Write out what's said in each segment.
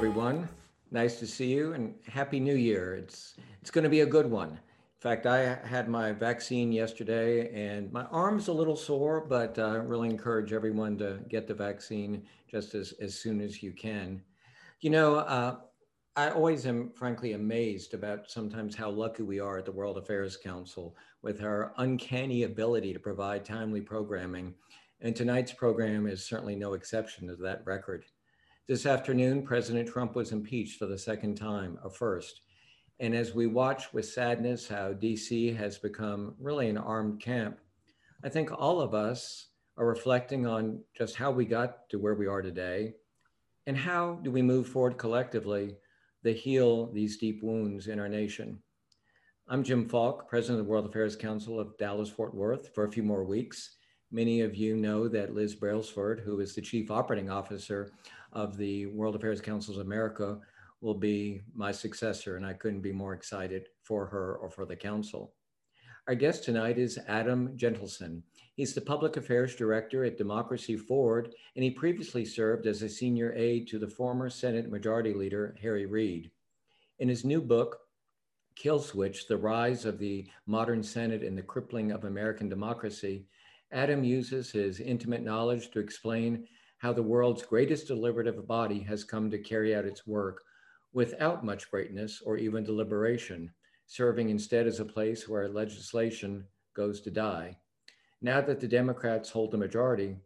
everyone. Nice to see you and Happy New Year. It's, it's going to be a good one. In fact, I had my vaccine yesterday and my arm's a little sore, but I uh, really encourage everyone to get the vaccine just as, as soon as you can. You know, uh, I always am frankly amazed about sometimes how lucky we are at the World Affairs Council with our uncanny ability to provide timely programming. And tonight's program is certainly no exception to that record. This afternoon, President Trump was impeached for the second time, a first. And as we watch with sadness how DC has become really an armed camp, I think all of us are reflecting on just how we got to where we are today and how do we move forward collectively to heal these deep wounds in our nation. I'm Jim Falk, President of the World Affairs Council of Dallas Fort Worth for a few more weeks. Many of you know that Liz Brailsford, who is the Chief Operating Officer of the World Affairs Councils of America will be my successor, and I couldn't be more excited for her or for the council. Our guest tonight is Adam Jentleson. He's the Public Affairs Director at Democracy Forward, and he previously served as a senior aide to the former Senate Majority Leader, Harry Reid. In his new book, Kill Switch The Rise of the Modern Senate and the Crippling of American Democracy, Adam uses his intimate knowledge to explain how the world's greatest deliberative body has come to carry out its work without much greatness or even deliberation, serving instead as a place where legislation goes to die. Now that the Democrats hold the majority,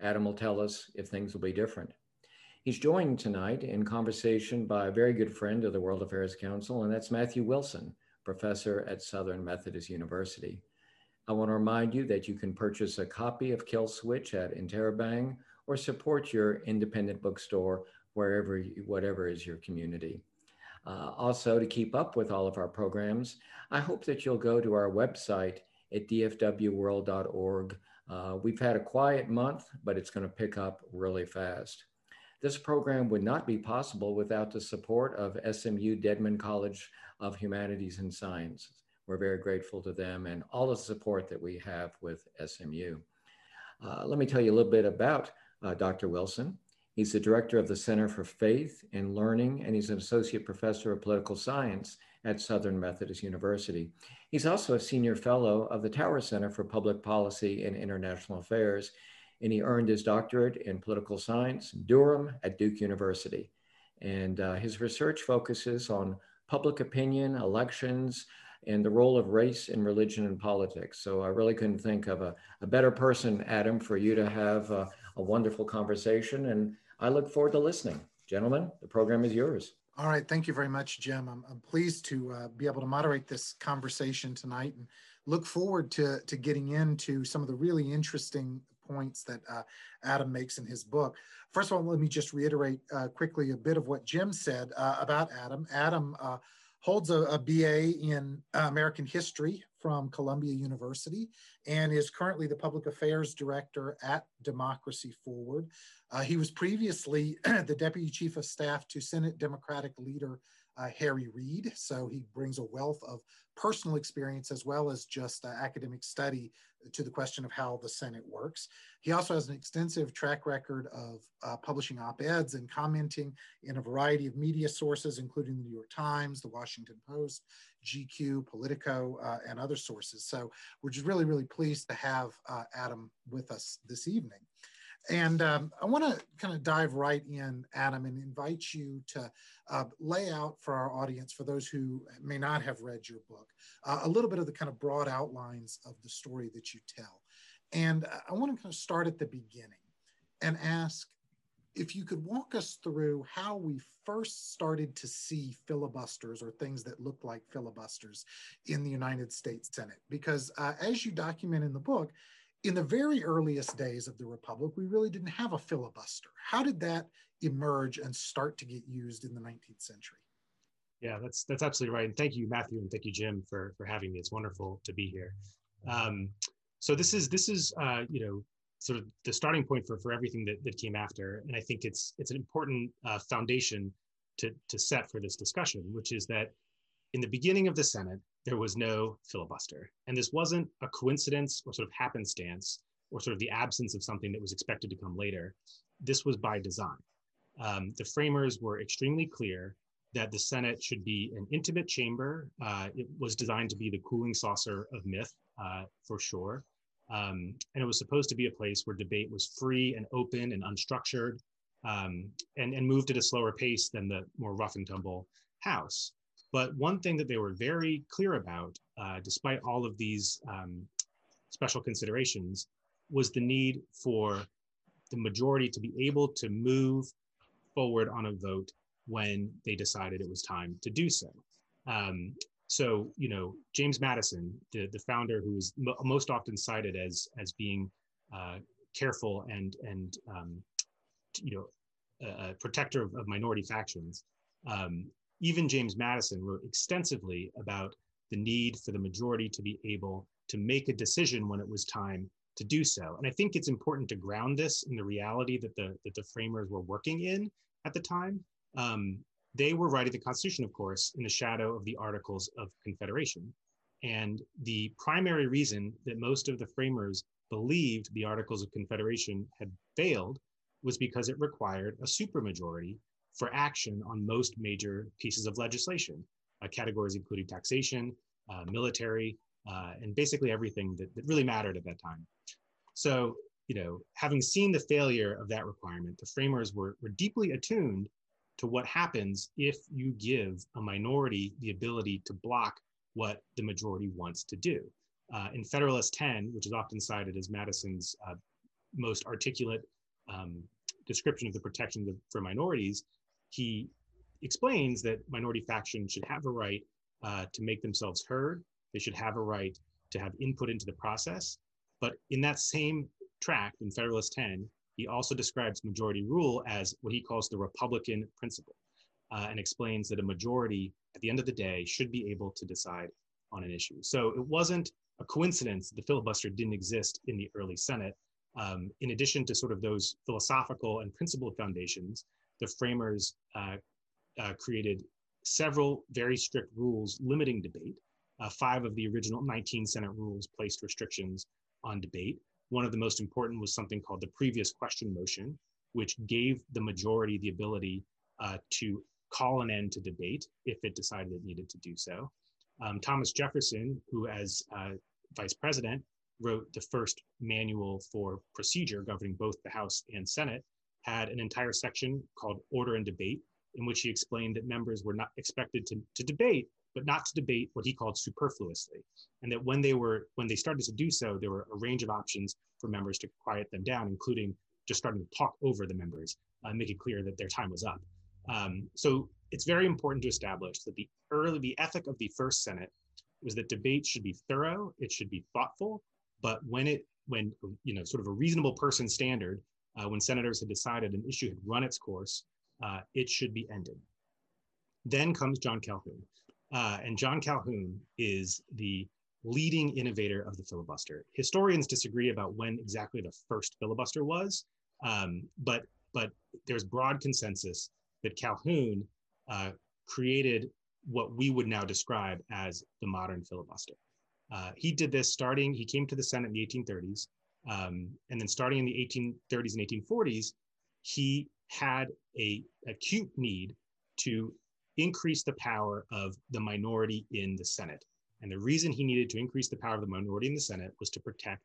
Adam will tell us if things will be different. He's joined tonight in conversation by a very good friend of the World Affairs Council, and that's Matthew Wilson, professor at Southern Methodist University. I want to remind you that you can purchase a copy of Kill Switch at Interabang or support your independent bookstore wherever, whatever is your community. Uh, also, to keep up with all of our programs, I hope that you'll go to our website at dfwworld.org. Uh, we've had a quiet month, but it's going to pick up really fast. This program would not be possible without the support of SMU Dedman College of Humanities and Sciences. We're very grateful to them and all the support that we have with SMU. Uh, let me tell you a little bit about uh, Dr. Wilson. He's the director of the Center for Faith and Learning, and he's an associate professor of political science at Southern Methodist University. He's also a senior fellow of the Tower Center for Public Policy and International Affairs, and he earned his doctorate in political science, Durham at Duke University. And uh, his research focuses on public opinion, elections, and the role of race in religion and politics. So I really couldn't think of a, a better person, Adam, for you to have uh, a wonderful conversation. And I look forward to listening. Gentlemen, the program is yours. All right. Thank you very much, Jim. I'm, I'm pleased to uh, be able to moderate this conversation tonight and look forward to, to getting into some of the really interesting points that uh, Adam makes in his book. First of all, let me just reiterate uh, quickly a bit of what Jim said uh, about Adam. Adam uh, holds a, a BA in uh, American history from Columbia University and is currently the public affairs director at Democracy Forward. Uh, he was previously the deputy chief of staff to Senate Democratic leader uh, Harry Reid. So he brings a wealth of personal experience as well as just uh, academic study to the question of how the Senate works. He also has an extensive track record of uh, publishing op-eds and commenting in a variety of media sources, including the New York Times, the Washington Post, GQ, Politico, uh, and other sources. So we're just really, really pleased to have uh, Adam with us this evening. And um, I want to kind of dive right in, Adam, and invite you to uh, lay out for our audience, for those who may not have read your book, uh, a little bit of the kind of broad outlines of the story that you tell. And I want to kind of start at the beginning and ask if you could walk us through how we first started to see filibusters or things that looked like filibusters in the United States Senate. Because uh, as you document in the book, in the very earliest days of the Republic, we really didn't have a filibuster. How did that emerge and start to get used in the 19th century? Yeah, that's that's absolutely right. And thank you, Matthew, and thank you, Jim, for for having me. It's wonderful to be here. Um, so this is this is uh, you know sort of the starting point for for everything that that came after, and I think it's it's an important uh, foundation to to set for this discussion, which is that in the beginning of the Senate, there was no filibuster. And this wasn't a coincidence or sort of happenstance or sort of the absence of something that was expected to come later. This was by design. um, the framers were extremely clear that the Senate should be an intimate chamber. Uh, it was designed to be the cooling saucer of myth, uh, for sure. Um, and it was supposed to be a place where debate was free and open and unstructured um, and, and moved at a slower pace than the more rough and tumble House. But one thing that they were very clear about, uh, despite all of these um, special considerations, was the need for the majority to be able to move forward on a vote when they decided it was time to do so. Um, so, you know, James Madison, the, the founder who is mo most often cited as, as being uh, careful and, and um, you know, a, a protector of, of, minority factions, um, even James Madison wrote extensively about the need for the majority to be able to make a decision when it was time to do so. And I think it's important to ground this in the reality that the, that the framers were working in at the time. Um, they were writing the Constitution, of course, in the shadow of the Articles of Confederation. And the primary reason that most of the framers believed the Articles of Confederation had failed was because it required a supermajority for action on most major pieces of legislation, uh, categories including taxation, uh, military, uh, and basically everything that, that really mattered at that time. So, you know, having seen the failure of that requirement, the framers were, were deeply attuned to what happens if you give a minority the ability to block what the majority wants to do. Uh, in Federalist 10, which is often cited as Madison's uh, most articulate um, description of the protections for minorities, he explains that minority factions should have a right uh, to make themselves heard. They should have a right to have input into the process. But in that same tract in Federalist 10, he also describes majority rule as what he calls the Republican principle uh, and explains that a majority at the end of the day should be able to decide on an issue. So it wasn't a coincidence that the filibuster didn't exist in the early Senate. Um, in addition to sort of those philosophical and principled foundations, the framers uh, uh, created several very strict rules limiting debate. Uh, five of the original 19 Senate rules placed restrictions on debate. One of the most important was something called the previous question motion, which gave the majority the ability uh, to call an end to debate if it decided it needed to do so. Um, Thomas Jefferson, who as uh, vice president wrote the first manual for procedure governing both the House and Senate, had an entire section called Order and Debate, in which he explained that members were not expected to, to debate, but not to debate what he called superfluously. And that when they were when they started to do so, there were a range of options for members to quiet them down, including just starting to talk over the members, uh, make it clear that their time was up. Um, so it's very important to establish that the early the ethic of the first Senate was that debate should be thorough, it should be thoughtful, but when it when you know sort of a reasonable person standard uh, when senators had decided an issue had run its course, uh, it should be ended. Then comes John Calhoun. Uh, and John Calhoun is the leading innovator of the filibuster. Historians disagree about when exactly the first filibuster was, um, but, but there's broad consensus that Calhoun uh, created what we would now describe as the modern filibuster. Uh, he did this starting, he came to the Senate in the 1830s, um, and then starting in the 1830s and 1840s, he had a acute need to increase the power of the minority in the Senate. And the reason he needed to increase the power of the minority in the Senate was to protect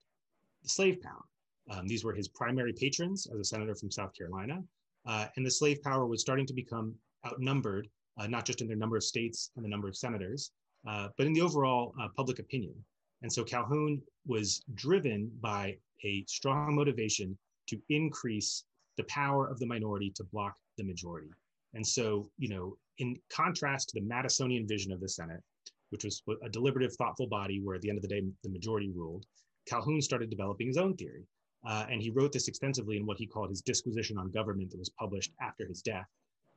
the slave power. Um, these were his primary patrons as a senator from South Carolina. Uh, and the slave power was starting to become outnumbered, uh, not just in their number of states and the number of senators, uh, but in the overall uh, public opinion. And so Calhoun was driven by a strong motivation to increase the power of the minority to block the majority. And so, you know, in contrast to the Madisonian vision of the Senate, which was a deliberative, thoughtful body where at the end of the day, the majority ruled, Calhoun started developing his own theory. Uh, and he wrote this extensively in what he called his Disquisition on Government that was published after his death.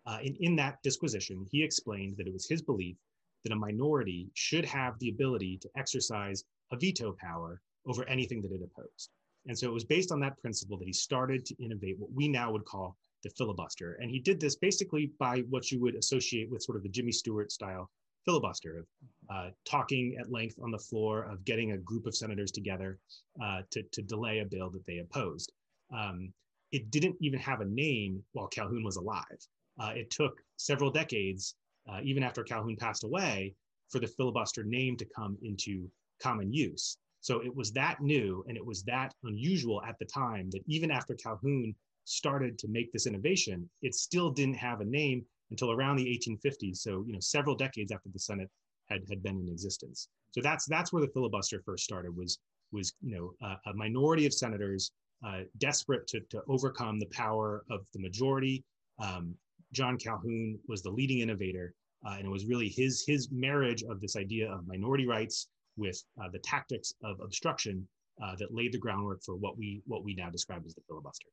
Uh, and in that disquisition, he explained that it was his belief that a minority should have the ability to exercise a veto power over anything that it opposed. And so it was based on that principle that he started to innovate what we now would call the filibuster. And he did this basically by what you would associate with sort of the Jimmy Stewart style filibuster of uh, talking at length on the floor, of getting a group of senators together uh, to, to delay a bill that they opposed. Um, it didn't even have a name while Calhoun was alive. Uh, it took several decades, uh, even after Calhoun passed away, for the filibuster name to come into common use. So it was that new and it was that unusual at the time that even after Calhoun started to make this innovation, it still didn't have a name until around the 1850s. So, you know, several decades after the Senate had, had been in existence. So that's that's where the filibuster first started was was you know a, a minority of senators uh, desperate to, to overcome the power of the majority. Um, John Calhoun was the leading innovator, uh, and it was really his his marriage of this idea of minority rights with uh, the tactics of obstruction uh, that laid the groundwork for what we what we now describe as the filibuster.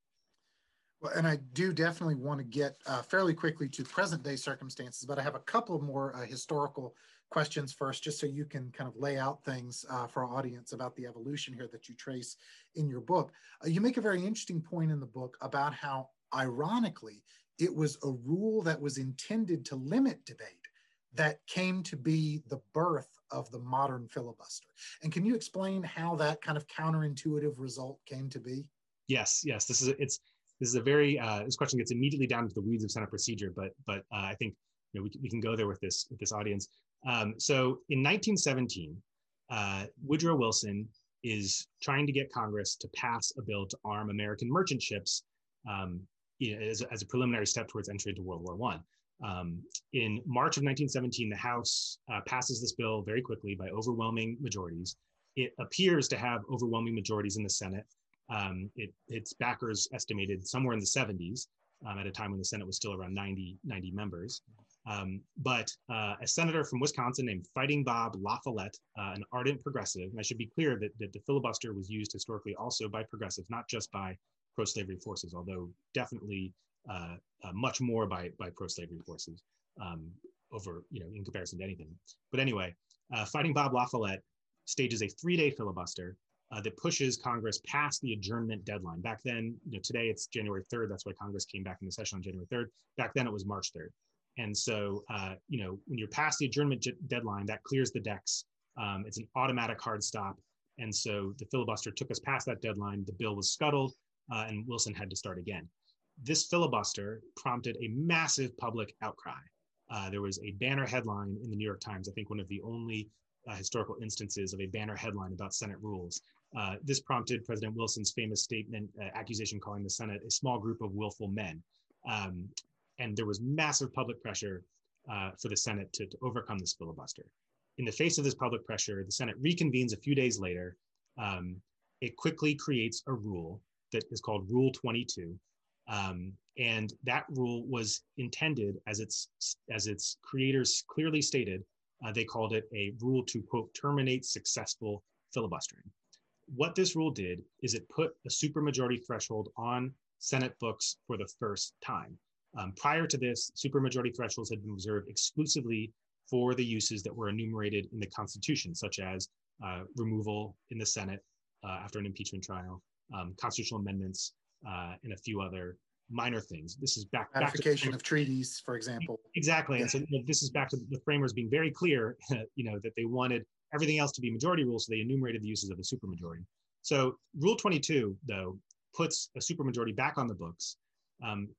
Well, and I do definitely want to get uh, fairly quickly to present day circumstances, but I have a couple more uh, historical questions first, just so you can kind of lay out things uh, for our audience about the evolution here that you trace in your book. Uh, you make a very interesting point in the book about how, ironically, it was a rule that was intended to limit debate that came to be the birth of the modern filibuster. And can you explain how that kind of counterintuitive result came to be? Yes, yes. This is it's this is a very uh, this question gets immediately down to the weeds of Senate procedure, but but uh, I think you know we, we can go there with this with this audience. Um, so in 1917, uh, Woodrow Wilson is trying to get Congress to pass a bill to arm American merchant ships um, as, as, a preliminary step towards entry into World War One. Um, in March of 1917, the House uh, passes this bill very quickly by overwhelming majorities. It appears to have overwhelming majorities in the Senate. Um, it, its backers estimated somewhere in the 70s um, at a time when the Senate was still around 90, 90 members. Um, but uh, a senator from Wisconsin named Fighting Bob La Follette, uh, an ardent progressive, and I should be clear that, that the filibuster was used historically also by progressives, not just by pro-slavery forces, although definitely uh, uh much more by, by pro-slavery forces um, over, you know, in comparison to anything. But anyway, uh, Fighting Bob La Follette stages a three-day filibuster uh, that pushes Congress past the adjournment deadline. Back then, you know, today it's January 3rd. That's why Congress came back into session on January 3rd. Back then it was March 3rd. And so, uh, you know, when you're past the adjournment deadline, that clears the decks. Um, it's an automatic hard stop. And so the filibuster took us past that deadline. The bill was scuttled, uh, and Wilson had to start again. This filibuster prompted a massive public outcry. Uh, there was a banner headline in the New York Times, I think one of the only uh, historical instances of a banner headline about Senate rules. Uh, this prompted President Wilson's famous statement, uh, accusation calling the Senate a small group of willful men. Um, and there was massive public pressure uh, for the Senate to, to, overcome this filibuster. In the face of this public pressure, the Senate reconvenes a few days later. Um, it quickly creates a rule that is called Rule 22. Um, and that rule was intended, as its, as its creators clearly stated, uh, they called it a rule to, quote, terminate successful filibustering. What this rule did is it put a supermajority threshold on Senate books for the first time. Um, prior to this, supermajority thresholds had been reserved exclusively for the uses that were enumerated in the Constitution, such as uh, removal in the Senate uh, after an impeachment trial, um, constitutional amendments, uh, and a few other minor things. This is back ratification back of treaties, for example. Exactly, yeah. and so you know, this is back to the framers being very clear, you know, that they wanted everything else to be majority rules, so they enumerated the uses of a supermajority. So Rule 22, though, puts a supermajority back on the books. Um,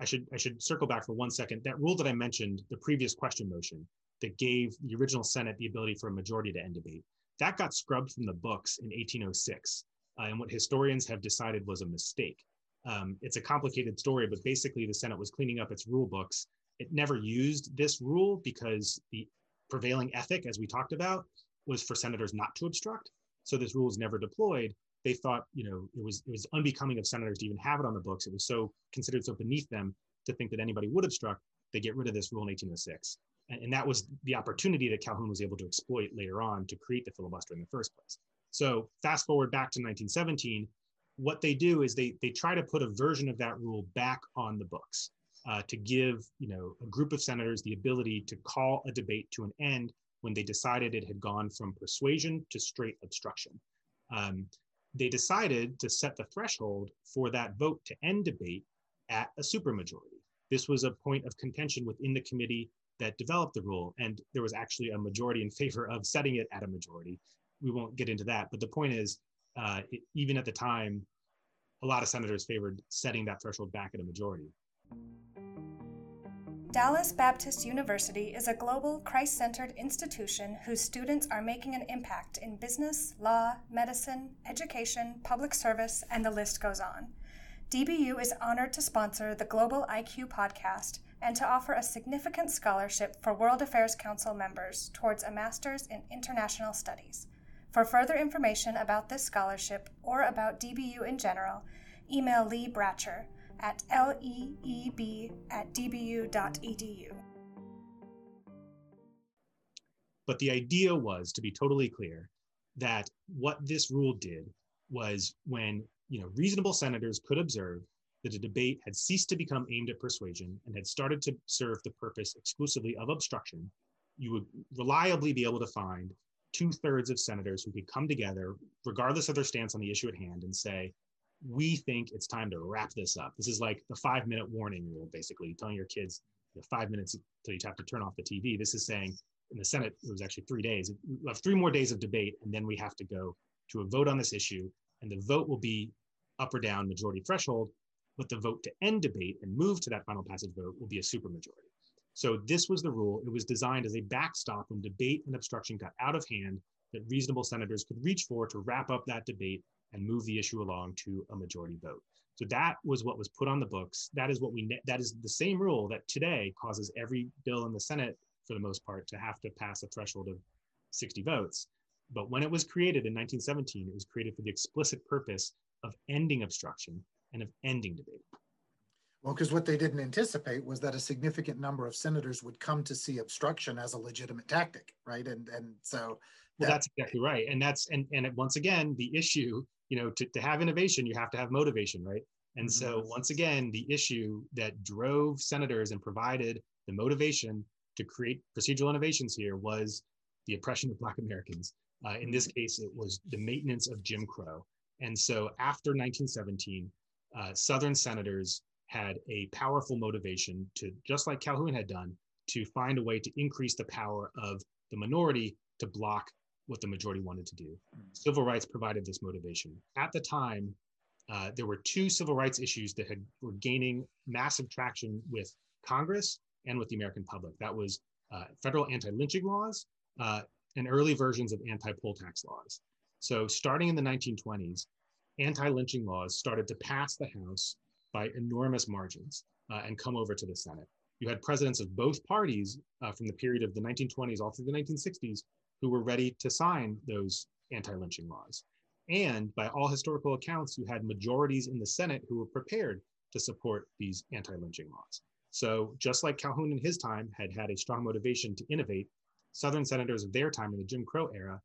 I should I should circle back for one second. That rule that I mentioned, the previous question motion that gave the original Senate the ability for a majority to end debate, that got scrubbed from the books in 1806, uh, and what historians have decided was a mistake. Um, it's a complicated story, but basically the Senate was cleaning up its rule books. It never used this rule because the prevailing ethic, as we talked about, was for senators not to obstruct. So this rule was never deployed they thought, you know, it was it was unbecoming of senators to even have it on the books. It was so considered so beneath them to think that anybody would obstruct. They get rid of this rule in 1806, and, and that was the opportunity that Calhoun was able to exploit later on to create the filibuster in the first place. So fast forward back to 1917, what they do is they they try to put a version of that rule back on the books uh, to give you know a group of senators the ability to call a debate to an end when they decided it had gone from persuasion to straight obstruction. Um, they decided to set the threshold for that vote to end debate at a supermajority. This was a point of contention within the committee that developed the rule, and there was actually a majority in favor of setting it at a majority. We won't get into that, but the point is, uh, it, even at the time, a lot of senators favored setting that threshold back at a majority. Dallas Baptist University is a global, Christ centered institution whose students are making an impact in business, law, medicine, education, public service, and the list goes on. DBU is honored to sponsor the Global IQ podcast and to offer a significant scholarship for World Affairs Council members towards a Master's in International Studies. For further information about this scholarship or about DBU in general, email Lee Bratcher at leeb at dbu.edu. But the idea was, to be totally clear, that what this rule did was when you know reasonable senators could observe that a debate had ceased to become aimed at persuasion and had started to serve the purpose exclusively of obstruction, you would reliably be able to find two thirds of senators who could come together, regardless of their stance on the issue at hand, and say, we think it's time to wrap this up. This is like the five minute warning rule, basically telling your kids you know, five minutes until you have to turn off the TV. This is saying in the Senate, it was actually three days. We have three more days of debate, and then we have to go to a vote on this issue. And the vote will be up or down majority threshold, but the vote to end debate and move to that final passage vote will be a supermajority. So this was the rule. It was designed as a backstop when debate and obstruction got out of hand that reasonable senators could reach for to wrap up that debate and move the issue along to a majority vote. So that was what was put on the books. That is what we that is the same rule that today causes every bill in the Senate for the most part to have to pass a threshold of 60 votes. But when it was created in 1917, it was created for the explicit purpose of ending obstruction and of ending debate. Well, because what they didn't anticipate was that a significant number of senators would come to see obstruction as a legitimate tactic, right? And and so well, that's exactly right. And that's and and once again, the issue you know, to, to have innovation, you have to have motivation, right? And so mm-hmm. once again, the issue that drove senators and provided the motivation to create procedural innovations here was the oppression of Black Americans. Uh, in this mm-hmm. case, it was the maintenance of Jim Crow. And so after 1917, uh, Southern senators had a powerful motivation to, just like Calhoun had done, to find a way to increase the power of the minority to block what the majority wanted to do. Hmm. Civil rights provided this motivation. At the time, uh, there were two civil rights issues that had were gaining massive traction with Congress and with the American public. That was uh, federal anti-lynching laws uh, and early versions of anti-poll tax laws. So starting in the 1920s, anti-lynching laws started to pass the House by enormous margins uh, and come over to the Senate. You had presidents of both parties uh, from the period of the 1920s all through the 1960s who were ready to sign those anti-lynching laws. And by all historical accounts, you had majorities in the Senate who were prepared to support these anti-lynching laws. So just like Calhoun in his time had had a strong motivation to innovate, Southern senators of their time in the Jim Crow era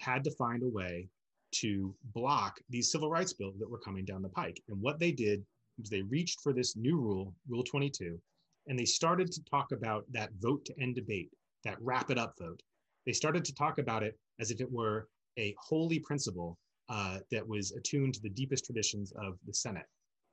had to find a way to block these civil rights bills that were coming down the pike. And what they did was they reached for this new rule, Rule 22, and they started to talk about that vote to end debate, that wrap it up vote they started to talk about it as if it were a holy principle uh, that was attuned to the deepest traditions of the Senate.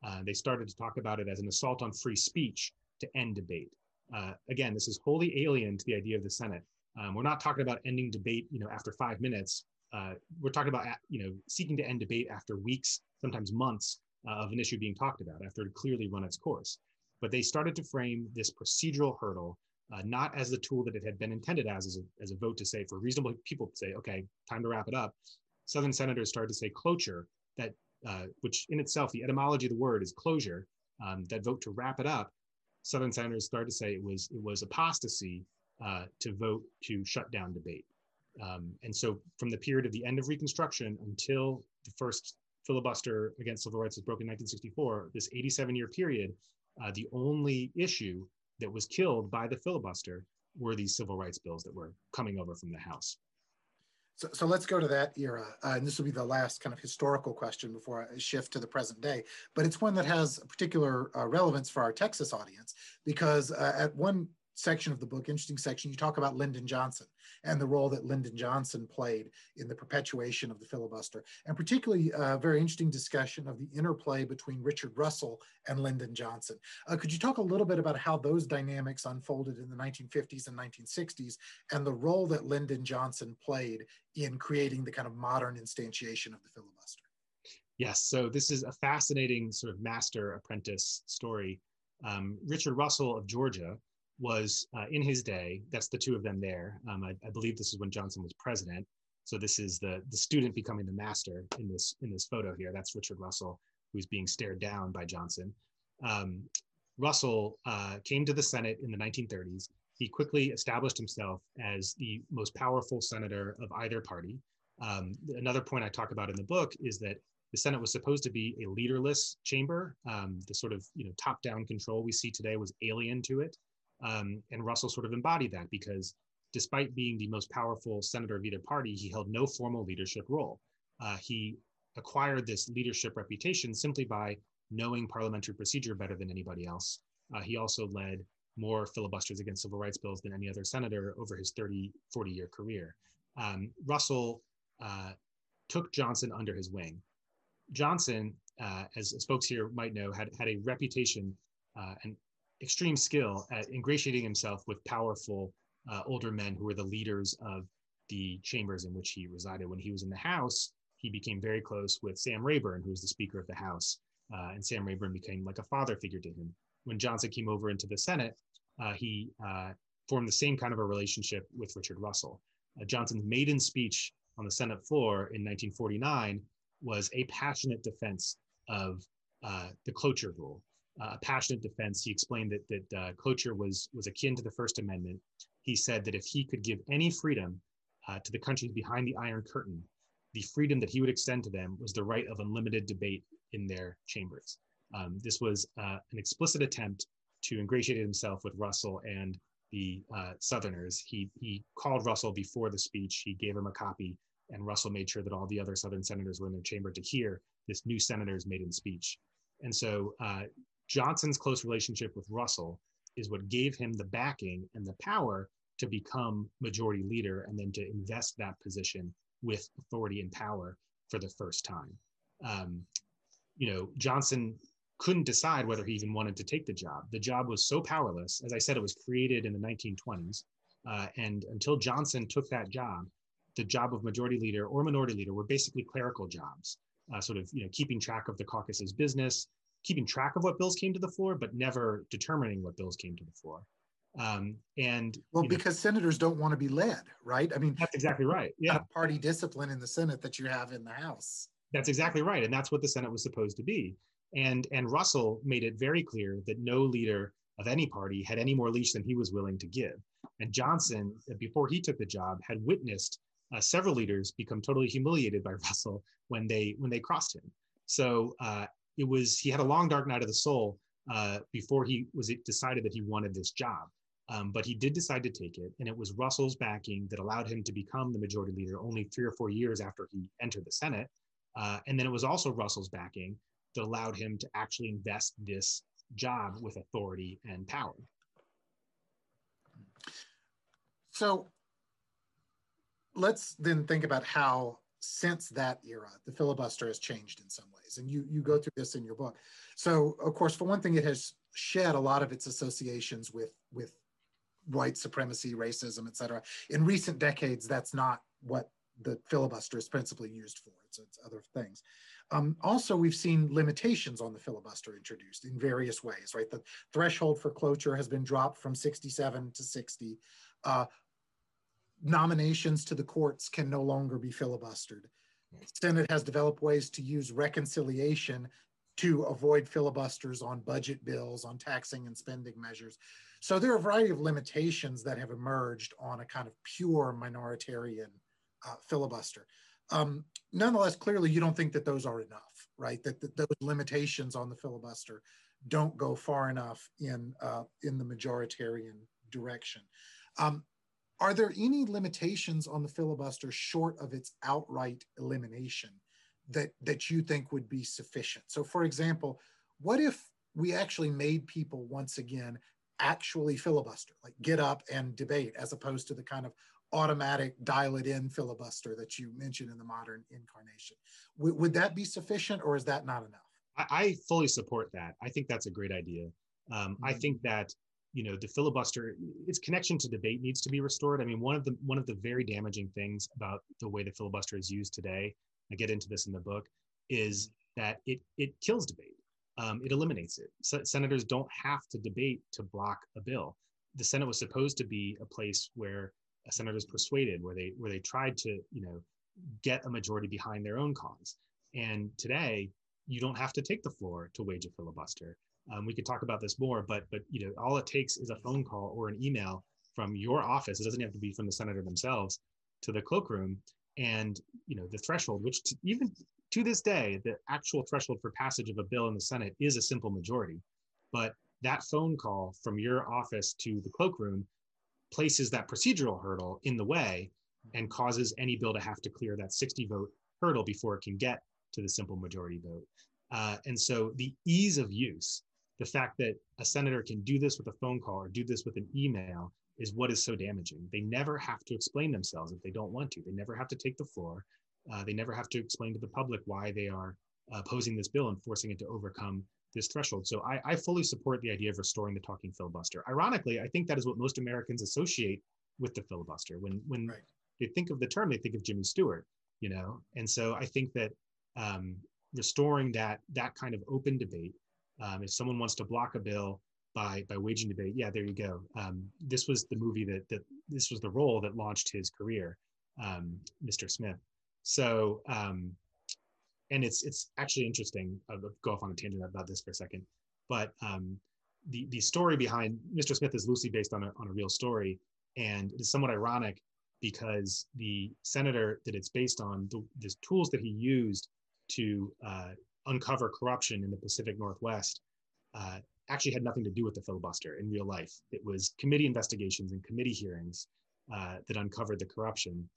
Uh, they started to talk about it as an assault on free speech to end debate. Uh, again, this is wholly alien to the idea of the Senate. Um, we're not talking about ending debate, you know, after five minutes. Uh, we're talking about, you know, seeking to end debate after weeks, sometimes months of an issue being talked about after it clearly run its course. But they started to frame this procedural hurdle uh, not as the tool that it had been intended as, as a, as a vote to say for reasonable people to say, okay, time to wrap it up. Southern senators started to say cloture, that uh, which in itself, the etymology of the word is closure, um, that vote to wrap it up. Southern senators started to say it was it was apostasy uh, to vote to shut down debate. Um, and so, from the period of the end of Reconstruction until the first filibuster against civil rights was broken in 1964, this 87 year period, uh, the only issue that was killed by the filibuster were these civil rights bills that were coming over from the House. So, so let's go to that era. Uh, and this will be the last kind of historical question before I shift to the present day. But it's one that has a particular uh, relevance for our Texas audience because uh, at one section of the book, interesting section, you talk about Lyndon Johnson and the role that Lyndon Johnson played in the perpetuation of the filibuster, and particularly a very interesting discussion of the interplay between Richard Russell and Lyndon Johnson. Uh, could you talk a little bit about how those dynamics unfolded in the 1950s and 1960s and the role that Lyndon Johnson played in creating the kind of modern instantiation of the filibuster? Yes, so this is a fascinating sort of master apprentice story. Um, Richard Russell of Georgia was uh, in his day, that's the two of them there. Um, I, I, believe this is when Johnson was president. So this is the, the student becoming the master in this, in this photo here. That's Richard Russell, who's being stared down by Johnson. Um, Russell uh, came to the Senate in the 1930s. He quickly established himself as the most powerful senator of either party. Um, another point I talk about in the book is that the Senate was supposed to be a leaderless chamber. Um, the sort of you know top-down control we see today was alien to it, um, and Russell sort of embodied that because despite being the most powerful senator of either party, he held no formal leadership role. Uh, he acquired this leadership reputation simply by knowing parliamentary procedure better than anybody else. Uh, he also led more filibusters against civil rights bills than any other senator over his 30, 40 year career. Um, Russell uh, took Johnson under his wing. Johnson, uh, as, as, folks here might know, had, had a reputation uh, and extreme skill at ingratiating himself with powerful uh, older men who were the leaders of the chambers in which he resided. When he was in the House, he became very close with Sam Rayburn, who was the Speaker of the House, uh, and Sam Rayburn became like a father figure to him. When Johnson came over into the Senate, uh, he uh, formed the same kind of a relationship with Richard Russell. Johnson's maiden speech on the Senate floor in 1949 was a passionate defense of uh, the cloture rule. Uh, a passionate defense. He explained that that uh, cloture was was akin to the First Amendment. He said that if he could give any freedom uh, to the countries behind the Iron Curtain, the freedom that he would extend to them was the right of unlimited debate in their chambers. Um, this was uh, an explicit attempt to ingratiate himself with Russell and the uh, Southerners. He he called Russell before the speech. He gave him a copy and Russell made sure that all the other Southern senators were in their chamber to hear this new senator's maiden speech. And so uh, Johnson's close relationship with Russell is what gave him the backing and the power to become majority leader and then to invest that position with authority and power for the first time. Um, you know, Johnson couldn't decide whether he even wanted to take the job. The job was so powerless. As I said, it was created in the 1920s. Uh, and until Johnson took that job, the job of majority leader or minority leader were basically clerical jobs, uh, sort of you know keeping track of the caucus's business, keeping track of what bills came to the floor, but never determining what bills came to the floor. Um, and well, because know, senators don't want to be led, right? I mean, that's exactly right. Yeah, party discipline in the Senate that you have in the House. That's exactly right, and that's what the Senate was supposed to be. And and Russell made it very clear that no leader of any party had any more leash than he was willing to give. And Johnson, before he took the job, had witnessed uh, several leaders become totally humiliated by Russell when they when they crossed him. So uh, it was he had a long dark night of the soul uh, before he was decided that he wanted this job. Um, but he did decide to take it, and it was Russell's backing that allowed him to become the majority leader only three or four years after he entered the Senate. Uh, and then it was also Russell's backing that allowed him to actually invest this job with authority and power. So let's then think about how since that era the filibuster has changed in some ways and you you go through this in your book. So of course for one thing it has shed a lot of its associations with with white supremacy racism et cetera. In recent decades that's not what the filibuster is principally used for. It's, it's other things. Um, also we've seen limitations on the filibuster introduced in various ways right? The threshold for cloture has been dropped from 67 to 60 uh, nominations to the courts can no longer be filibustered. Senate has developed ways to use reconciliation to avoid filibusters on budget bills, on taxing and spending measures. So there are a variety of limitations that have emerged on a kind of pure minoritarian uh, filibuster. Um, nonetheless, clearly you don't think that those are enough, right? That, that those limitations on the filibuster don't go far enough in uh, in the majoritarian direction. Um, are there any limitations on the filibuster short of its outright elimination that, that you think would be sufficient? So, for example, what if we actually made people once again actually filibuster, like get up and debate, as opposed to the kind of automatic dial it in filibuster that you mentioned in the modern incarnation? W- would that be sufficient or is that not enough? I, fully support that. I think that's a great idea. Um, mm-hmm. I think that you know the filibuster its connection to debate needs to be restored i mean one of the one of the very damaging things about the way the filibuster is used today i get into this in the book is that it it kills debate. Um, it eliminates it. So senators don't have to debate to block a bill. The Senate was supposed to be a place where a senators persuaded, where they where they tried to you know get a majority behind their own cause. And today, you don't have to take the floor to wage a filibuster. Um, we could talk about this more, but but you know all it takes is a phone call or an email from your office. It doesn't have to be from the senator themselves to the cloakroom, and you know the threshold, which to, even to this day, the actual threshold for passage of a bill in the Senate is a simple majority. But that phone call from your office to the cloakroom places that procedural hurdle in the way and causes any bill to have to clear that 60 vote hurdle before it can get to the simple majority vote. Uh, and so the ease of use, the fact that a senator can do this with a phone call or do this with an email is what is so damaging. They never have to explain themselves if they don't want to. They never have to take the floor. Uh, they never have to explain to the public why they are opposing this bill and forcing it to overcome this threshold. So I, I, fully support the idea of restoring the talking filibuster. Ironically, I think that is what most Americans associate with the filibuster. When when right. they think of the term, they think of Jimmy Stewart, you know. And so I think that um, restoring that that kind of open debate, um, if someone wants to block a bill by by waging debate, yeah, there you go. Um, this was the movie that that this was the role that launched his career, um, Mr. Smith. So um, and it's it's actually interesting. I'll go off on a tangent about this for a second, but um, the the story behind Mr. Smith is loosely based on a on a real story, and it is somewhat ironic because the senator that it's based on, the, the tools that he used to uh, uncover corruption in the Pacific Northwest, uh, actually had nothing to do with the filibuster in real life. It was committee investigations and committee hearings uh, that uncovered the corruption.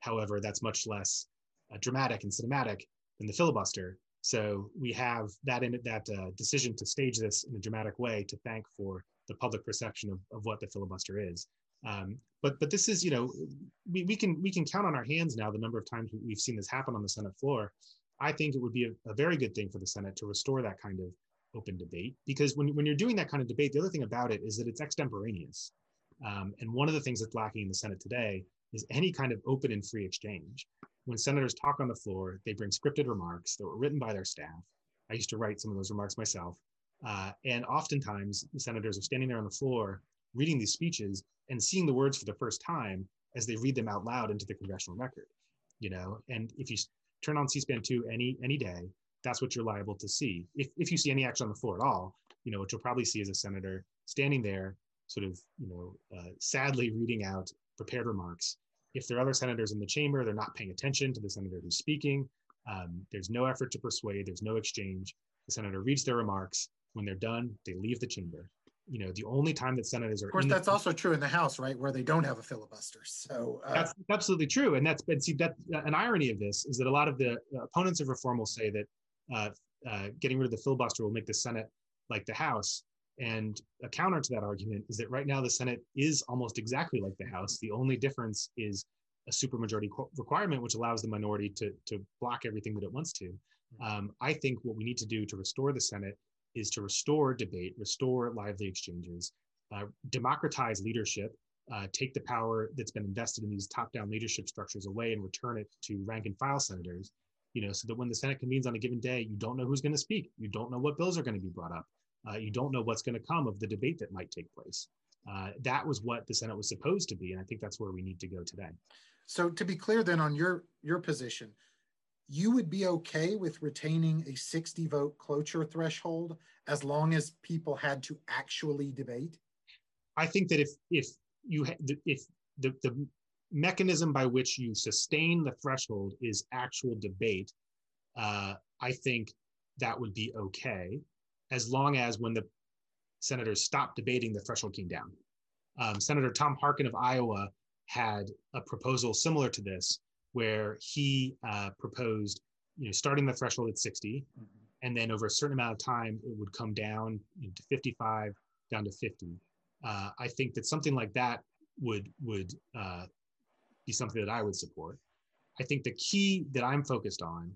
However, that's much less uh, dramatic and cinematic than the filibuster. So we have that in that uh, decision to stage this in a dramatic way to thank for the public perception of, of what the filibuster is. Um, but but this is you know we, we can we can count on our hands now the number of times we've seen this happen on the Senate floor. I think it would be a, a very good thing for the Senate to restore that kind of open debate because when, when you're doing that kind of debate, the other thing about it is that it's extemporaneous. Um, and one of the things that's lacking in the Senate today is any kind of open and free exchange when senators talk on the floor, they bring scripted remarks that were written by their staff. I used to write some of those remarks myself. Uh, and oftentimes, the senators are standing there on the floor reading these speeches and seeing the words for the first time as they read them out loud into the congressional record. You know, and if you turn on C-SPAN 2 any any day, that's what you're liable to see. If, if you see any action on the floor at all, you know, what you'll probably see is a senator standing there, sort of, you know, uh, sadly reading out prepared remarks if there are other senators in the chamber, they're not paying attention to the senator who's speaking. Um, there's no effort to persuade, there's no exchange. The senator reads their remarks. When they're done, they leave the chamber. You know, the only time that senators are. Of course, that's also true in the House, right, where they don't have a filibuster. So uh... that's absolutely true, and that's and see that an irony of this is that a lot of the uh, opponents of reform will say that uh, uh, getting rid of the filibuster will make the Senate like the House. And a counter to that argument is that right now the Senate is almost exactly like the House. The only difference is a supermajority requirement, which allows the minority to, to block everything that it wants to. Um, I think what we need to do to restore the Senate is to restore debate, restore lively exchanges, uh, democratize leadership, uh, take the power that's been invested in these top-down leadership structures away and return it to rank and file senators. You know, so that when the Senate convenes on a given day, you don't know who's going to speak, you don't know what bills are going to be brought up uh, you don't know what's going to come of the debate that might take place. Uh, that was what the Senate was supposed to be, and I think that's where we need to go today. So, to be clear, then on your your position, you would be okay with retaining a 60 vote cloture threshold as long as people had to actually debate. I think that if if you if the, the mechanism by which you sustain the threshold is actual debate, uh, I think that would be okay as long as when the senators stopped debating, the threshold came down. Um, Senator Tom Harkin of Iowa had a proposal similar to this, where he uh, proposed, you know, starting the threshold at 60, mm-hmm. and then over a certain amount of time, it would come down you know, to 55, down to 50. Uh, I think that something like that would would uh, be something that I would support. I think the key that I'm focused on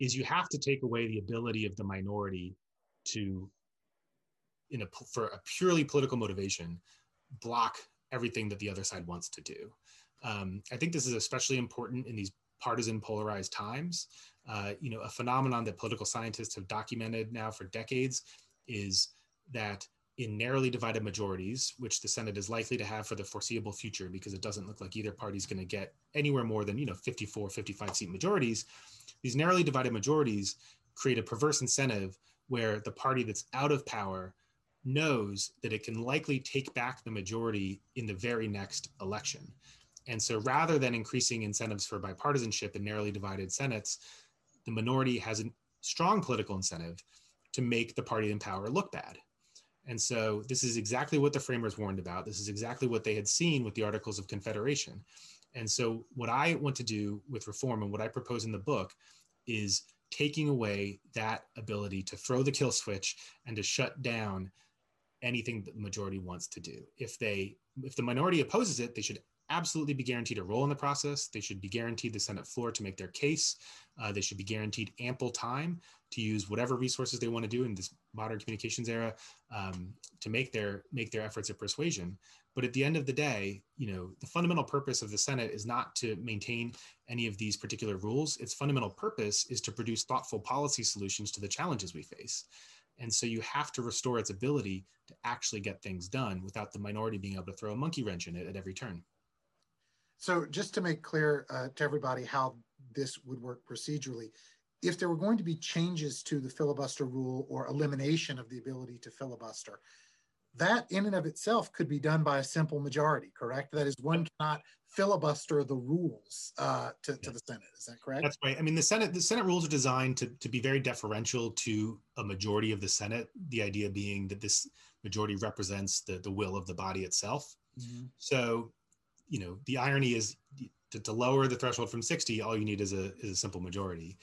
is you have to take away the ability of the minority to in a for a purely political motivation block everything that the other side wants to do um, i think this is especially important in these partisan polarized times. Uh, you know, a phenomenon that political scientists have documented now for decades is that in narrowly divided majorities, which the Senate is likely to have for the foreseeable future, because it doesn't look like either party is going to get anywhere more than, you know, 54, 55 seat majorities, these narrowly divided majorities create a perverse incentive where the party that's out of power knows that it can likely take back the majority in the very next election. And so rather than increasing incentives for bipartisanship in narrowly divided senates, the minority has a strong political incentive to make the party in power look bad. And so this is exactly what the framers warned about. This is exactly what they had seen with the Articles of Confederation. And so what I want to do with reform and what I propose in the book is taking away that ability to throw the kill switch and to shut down anything that the majority wants to do. If they if the minority opposes it, they should absolutely be guaranteed a role in the process. They should be guaranteed the Senate floor to make their case. Uh, they should be guaranteed ample time to use whatever resources they want to do in this modern communications era um, to make their make their efforts of persuasion. But at the end of the day, you know, the fundamental purpose of the Senate is not to maintain any of these particular rules. Its fundamental purpose is to produce thoughtful policy solutions to the challenges we face. And so you have to restore its ability to actually get things done without the minority being able to throw a monkey wrench in it at every turn. So just to make clear uh, to everybody how this would work procedurally, if there were going to be changes to the filibuster rule or elimination of the ability to filibuster, that in and of itself could be done by a simple majority, correct? That is, one cannot filibuster the rules uh, to, yeah. to the Senate. Is that correct? That's right. I mean, the Senate the Senate rules are designed to, to be very deferential to a majority of the Senate. The idea being that this majority represents the, the will of the body itself. Mm-hmm. So you know, the irony is to, to, lower the threshold from 60, all you need is a, is a simple majority.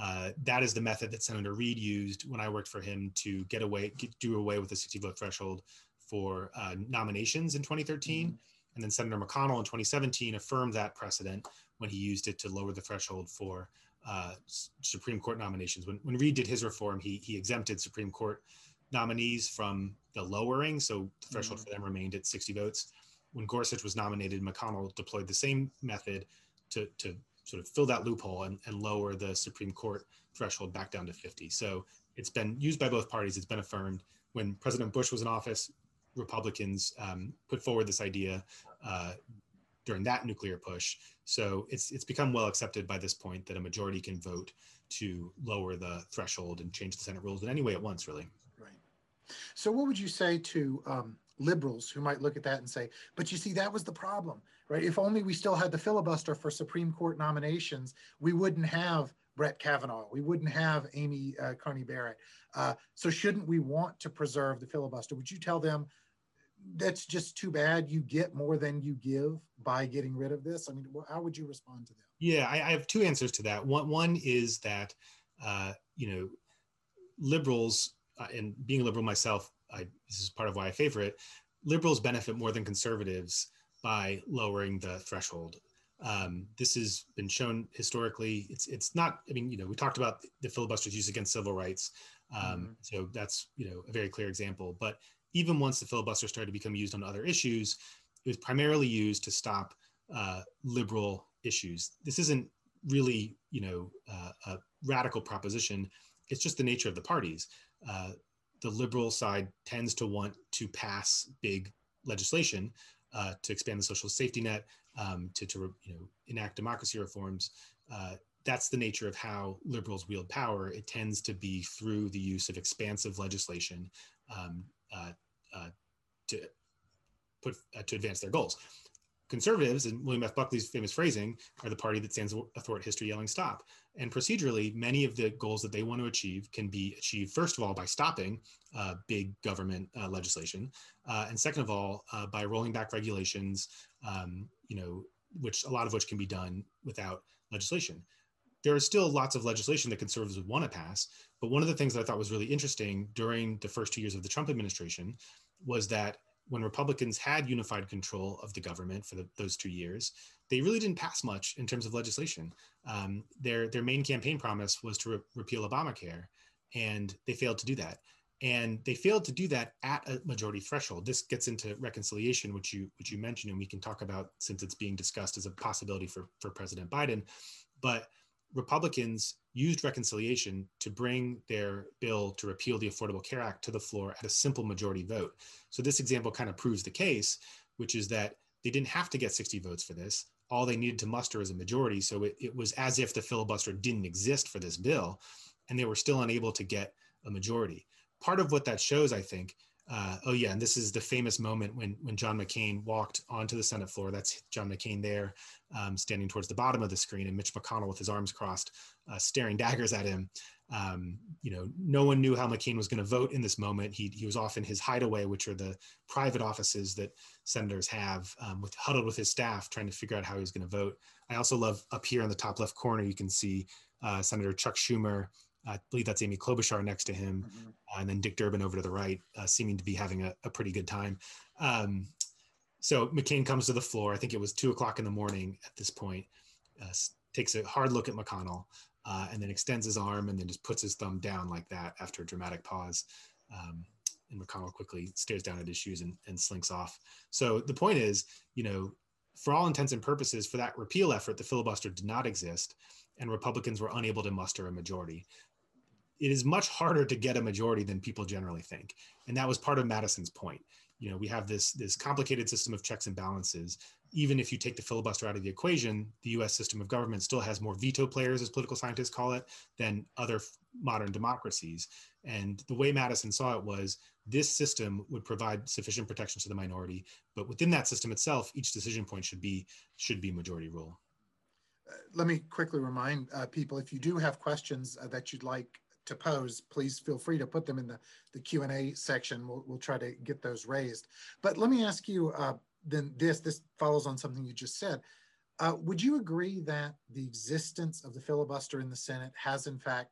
Uh, that is the method that Senator Reid used when I worked for him to get away, get, do away with the 60 vote threshold for uh, nominations in 2013. Mm-hmm. And then Senator McConnell in 2017 affirmed that precedent when he used it to lower the threshold for uh, Supreme Court nominations. When, when Reid did his reform, he, he exempted Supreme Court nominees from the lowering. So the threshold mm-hmm. for them remained at 60 votes when Gorsuch was nominated, McConnell deployed the same method to, to sort of fill that loophole and, and lower the Supreme Court threshold back down to 50. So it's been used by both parties. It's been affirmed. When President Bush was in office, Republicans um, put forward this idea uh, during that nuclear push. So it's it's become well accepted by this point that a majority can vote to lower the threshold and change the Senate rules in any way it wants, really. Right. So what would you say to um, liberals who might look at that and say, but you see, that was the problem, right? If only we still had the filibuster for Supreme Court nominations, we wouldn't have Brett Kavanaugh. We wouldn't have Amy uh, Coney Barrett. Uh, so shouldn't we want to preserve the filibuster? Would you tell them that's just too bad? You get more than you give by getting rid of this. I mean, how would you respond to them? Yeah, I, I have two answers to that. One, one is that uh, you know liberals, uh, and being a liberal myself, I, this is part of why I favor it. Liberals benefit more than conservatives by lowering the threshold. Um, this has been shown historically. It's it's not. I mean, you know, we talked about the filibusters used against civil rights. Um, mm-hmm. So that's you know a very clear example. But even once the filibuster started to become used on other issues, it was primarily used to stop uh, liberal issues. This isn't really you know uh, a radical proposition. It's just the nature of the parties. Uh, the liberal side tends to want to pass big legislation uh, to expand the social safety net, um, to, to you know, enact democracy reforms. Uh, that's the nature of how liberals wield power. It tends to be through the use of expansive legislation um, uh, uh to put uh, to advance their goals conservatives and William F. Buckley's famous phrasing are the party that stands athwart history yelling stop. And procedurally, many of the goals that they want to achieve can be achieved, first of all, by stopping uh, big government uh, legislation. Uh, and second of all, uh, by rolling back regulations, um, you know, which a lot of which can be done without legislation. There is still lots of legislation that conservatives would want to pass. But one of the things that I thought was really interesting during the first two years of the Trump administration was that when Republicans had unified control of the government for the, those two years, they really didn't pass much in terms of legislation. Um, their their main campaign promise was to re- repeal Obamacare, and they failed to do that. And they failed to do that at a majority threshold. This gets into reconciliation, which you which you mentioned, and we can talk about since it's being discussed as a possibility for for President Biden. but Republicans used reconciliation to bring their bill to repeal the Affordable Care Act to the floor at a simple majority vote. So this example kind of proves the case, which is that they didn't have to get 60 votes for this. All they needed to muster is a majority. So it, it was as if the filibuster didn't exist for this bill, and they were still unable to get a majority. Part of what that shows, I think, uh, oh yeah, and this is the famous moment when when John McCain walked onto the Senate floor. That's John McCain there, um, standing towards the bottom of the screen, and Mitch McConnell with his arms crossed, uh, staring daggers at him. Um, you know, no one knew how McCain was going to vote in this moment. He he was off in his hideaway, which are the private offices that senators have, um, with huddled with his staff, trying to figure out how he's going to vote. I also love up here in the top left corner, you can see uh, Senator Chuck Schumer I believe that's Amy Klobuchar next to him, mm-hmm. uh, and then Dick Durbin over to the right, uh, seeming to be having a, a pretty good time. Um, so McCain comes to the floor. I think it was two o'clock in the morning at this point. Uh, takes a hard look at McConnell, uh, and then extends his arm, and then just puts his thumb down like that after a dramatic pause. Um, and McConnell quickly stares down at his shoes and, and slinks off. So the point is, you know, for all intents and purposes, for that repeal effort, the filibuster did not exist, and Republicans were unable to muster a majority it is much harder to get a majority than people generally think. And that was part of Madison's point. You know, we have this, this complicated system of checks and balances. Even if you take the filibuster out of the equation, the US system of government still has more veto players, as political scientists call it, than other modern democracies. And the way Madison saw it was this system would provide sufficient protection to the minority, but within that system itself, each decision point should be should be majority rule. Uh, let me quickly remind uh, people if you do have questions uh, that you'd like to pose, please feel free to put them in the, the Q&A section. We'll, we'll try to get those raised. But let me ask you uh, then this, this follows on something you just said. Uh, would you agree that the existence of the filibuster in the Senate has in fact,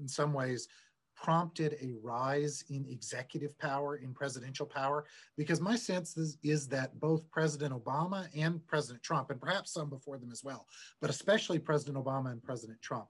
in some ways, prompted a rise in executive power, in presidential power? Because my sense is, is, that both President Obama and President Trump, and perhaps some before them as well, but especially President Obama and President Trump,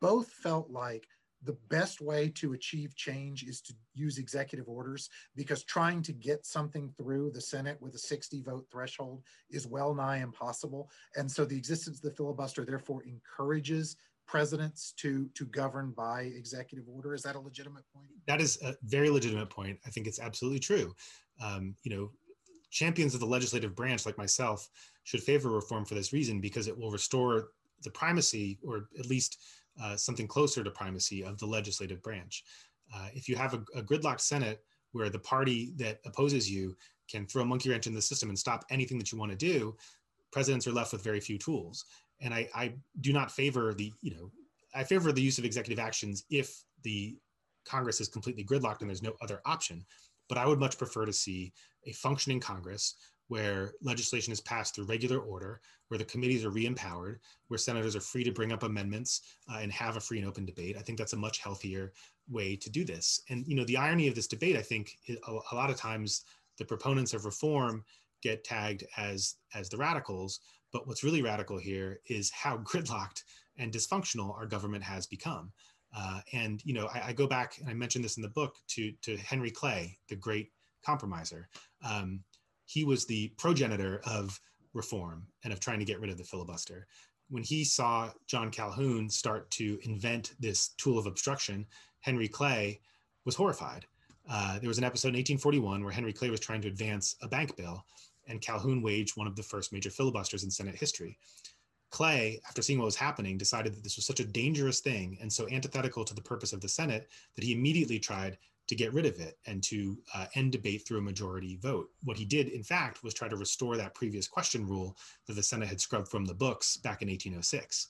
both felt like the best way to achieve change is to use executive orders because trying to get something through the Senate with a 60 vote threshold is well nigh impossible. And so the existence of the filibuster therefore encourages presidents to to govern by executive order. Is that a legitimate point? That is a very legitimate point. I think it's absolutely true. Um, you know, champions of the legislative branch like myself should favor reform for this reason because it will restore the primacy or at least uh, something closer to primacy of the legislative branch. Uh, if you have a, a gridlocked Senate where the party that opposes you can throw a monkey wrench in the system and stop anything that you want to do, presidents are left with very few tools. And I, I do not favor the, you know, I favor the use of executive actions if the Congress is completely gridlocked and there's no other option. But I would much prefer to see a functioning Congress where legislation is passed through regular order, where the committees are re-empowered, where senators are free to bring up amendments uh, and have a free and open debate. I think that's a much healthier way to do this. And you know, the irony of this debate, I think, a, lot of times the proponents of reform get tagged as as the radicals, but what's really radical here is how gridlocked and dysfunctional our government has become. Uh, and you know, I, I, go back and I mentioned this in the book to to Henry Clay, the great compromiser. Um, he was the progenitor of reform and of trying to get rid of the filibuster. When he saw John Calhoun start to invent this tool of obstruction, Henry Clay was horrified. Uh, there was an episode in 1841 where Henry Clay was trying to advance a bank bill, and Calhoun waged one of the first major filibusters in Senate history. Clay, after seeing what was happening, decided that this was such a dangerous thing and so antithetical to the purpose of the Senate that he immediately tried to get rid of it and to uh, end debate through a majority vote. What he did, in fact, was try to restore that previous question rule that the Senate had scrubbed from the books back in 1806.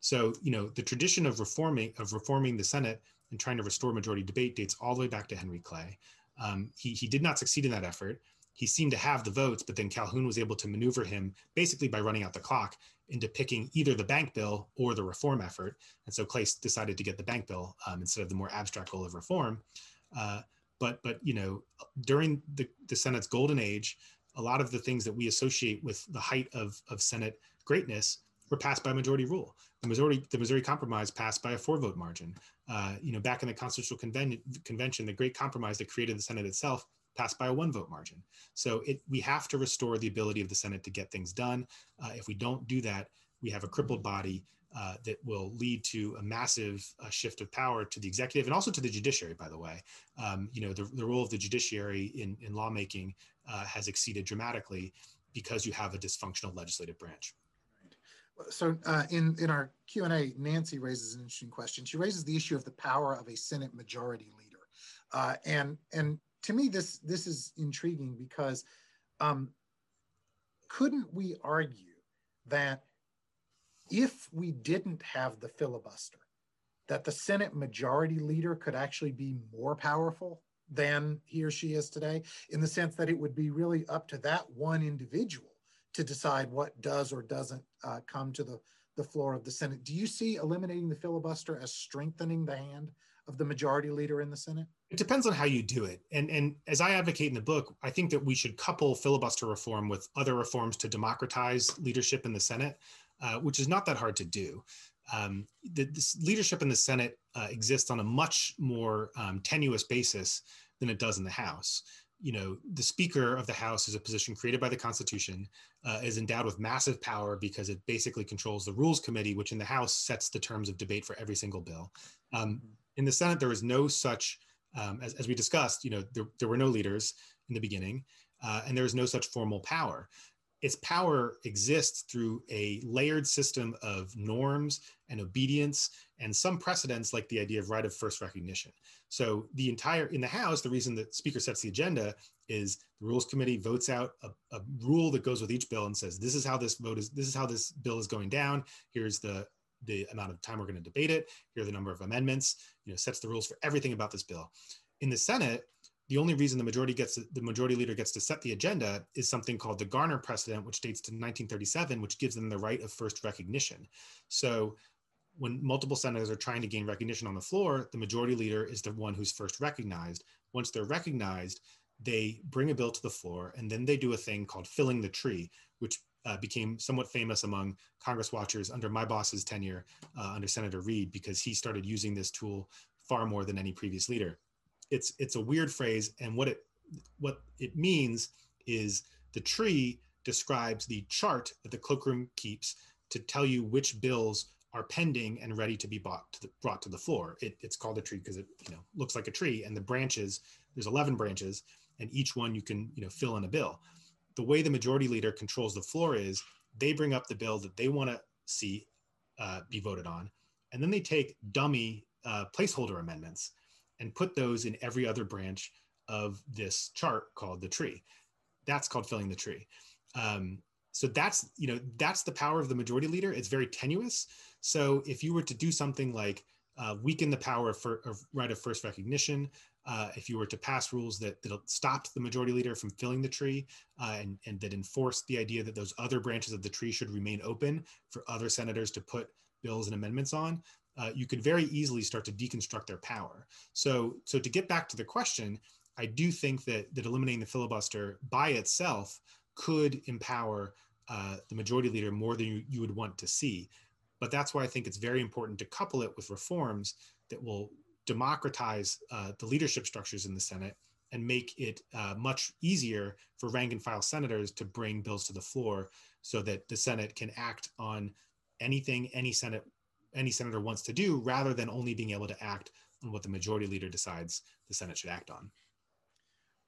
So, you know, the tradition of reforming of reforming the Senate and trying to restore majority debate dates all the way back to Henry Clay. Um, he, he did not succeed in that effort. He seemed to have the votes, but then Calhoun was able to maneuver him basically by running out the clock into picking either the bank bill or the reform effort. And so Clay decided to get the bank bill um, instead of the more abstract goal of reform. Uh, but but you know during the, the Senate's golden age, a lot of the things that we associate with the height of, of Senate greatness were passed by majority rule. The Missouri the Missouri Compromise passed by a four vote margin. Uh, you know back in the Constitutional Conven- Convention, the Great Compromise that created the Senate itself passed by a one vote margin. So it, we have to restore the ability of the Senate to get things done. Uh, if we don't do that, we have a crippled body uh, that will lead to a massive uh, shift of power to the executive and also to the judiciary, by the way. Um, you know, the, the role of the judiciary in, in lawmaking uh, has exceeded dramatically because you have a dysfunctional legislative branch. So uh, in, in our Q&A, Nancy raises an interesting question. She raises the issue of the power of a Senate majority leader. Uh, and, and to me, this, this is intriguing because um, couldn't we argue that if we didn't have the filibuster, that the Senate majority leader could actually be more powerful than he or she is today, in the sense that it would be really up to that one individual to decide what does or doesn't uh, come to the, the floor of the Senate. Do you see eliminating the filibuster as strengthening the hand of the majority leader in the Senate? It depends on how you do it. And, and as I advocate in the book, I think that we should couple filibuster reform with other reforms to democratize leadership in the Senate, uh, which is not that hard to do. Um, the, this leadership in the Senate uh, exists on a much more um, tenuous basis than it does in the House. You know, the Speaker of the House is a position created by the Constitution, uh, is endowed with massive power because it basically controls the Rules Committee, which in the House sets the terms of debate for every single bill. Um, in the Senate, there was no such, um, as, as, we discussed, you know, there, there, were no leaders in the beginning, uh, and was no such formal power. Its power exists through a layered system of norms and obedience and some precedents like the idea of right of first recognition. So the entire, in the House, the reason that speaker sets the agenda is the rules committee votes out a, a, rule that goes with each bill and says, this is how this vote is, this is how this bill is going down. Here's the the amount of time we're going to debate it. Here are the number of amendments. You know, sets the rules for everything about this bill. In the Senate, the only reason the majority gets the majority leader gets to set the agenda is something called the Garner precedent, which dates to 1937, which gives them the right of first recognition. So when multiple senators are trying to gain recognition on the floor, the majority leader is the one who's first recognized. Once they're recognized, they bring a bill to the floor and then they do a thing called filling the tree, which uh, became somewhat famous among Congress watchers under my boss's tenure uh, under Senator Reid because he started using this tool far more than any previous leader. It's it's a weird phrase, and what it what it means is the tree describes the chart that the cloakroom keeps to tell you which bills are pending and ready to be bought to the, brought to the floor. It, it's called a tree because it you know looks like a tree, and the branches there's 11 branches, and each one you can you know fill in a bill the way the majority leader controls the floor is they bring up the bill that they want to see uh, be voted on, and then they take dummy uh, placeholder amendments and put those in every other branch of this chart called the tree. That's called filling the tree. Um, so that's you know that's the power of the majority leader. It's very tenuous. So if you were to do something like uh, weaken the power of, for, of right of first recognition, uh, if you were to pass rules that, that stopped the majority leader from filling the tree uh, and, and that enforced the idea that those other branches of the tree should remain open for other senators to put bills and amendments on, uh, you could very easily start to deconstruct their power. So, so to get back to the question, I do think that, that eliminating the filibuster by itself could empower uh, the majority leader more than you, you would want to see. But that's why I think it's very important to couple it with reforms that will democratize uh, the leadership structures in the Senate and make it uh, much easier for rank and file senators to bring bills to the floor so that the Senate can act on anything any Senate any senator wants to do rather than only being able to act on what the majority leader decides the Senate should act on.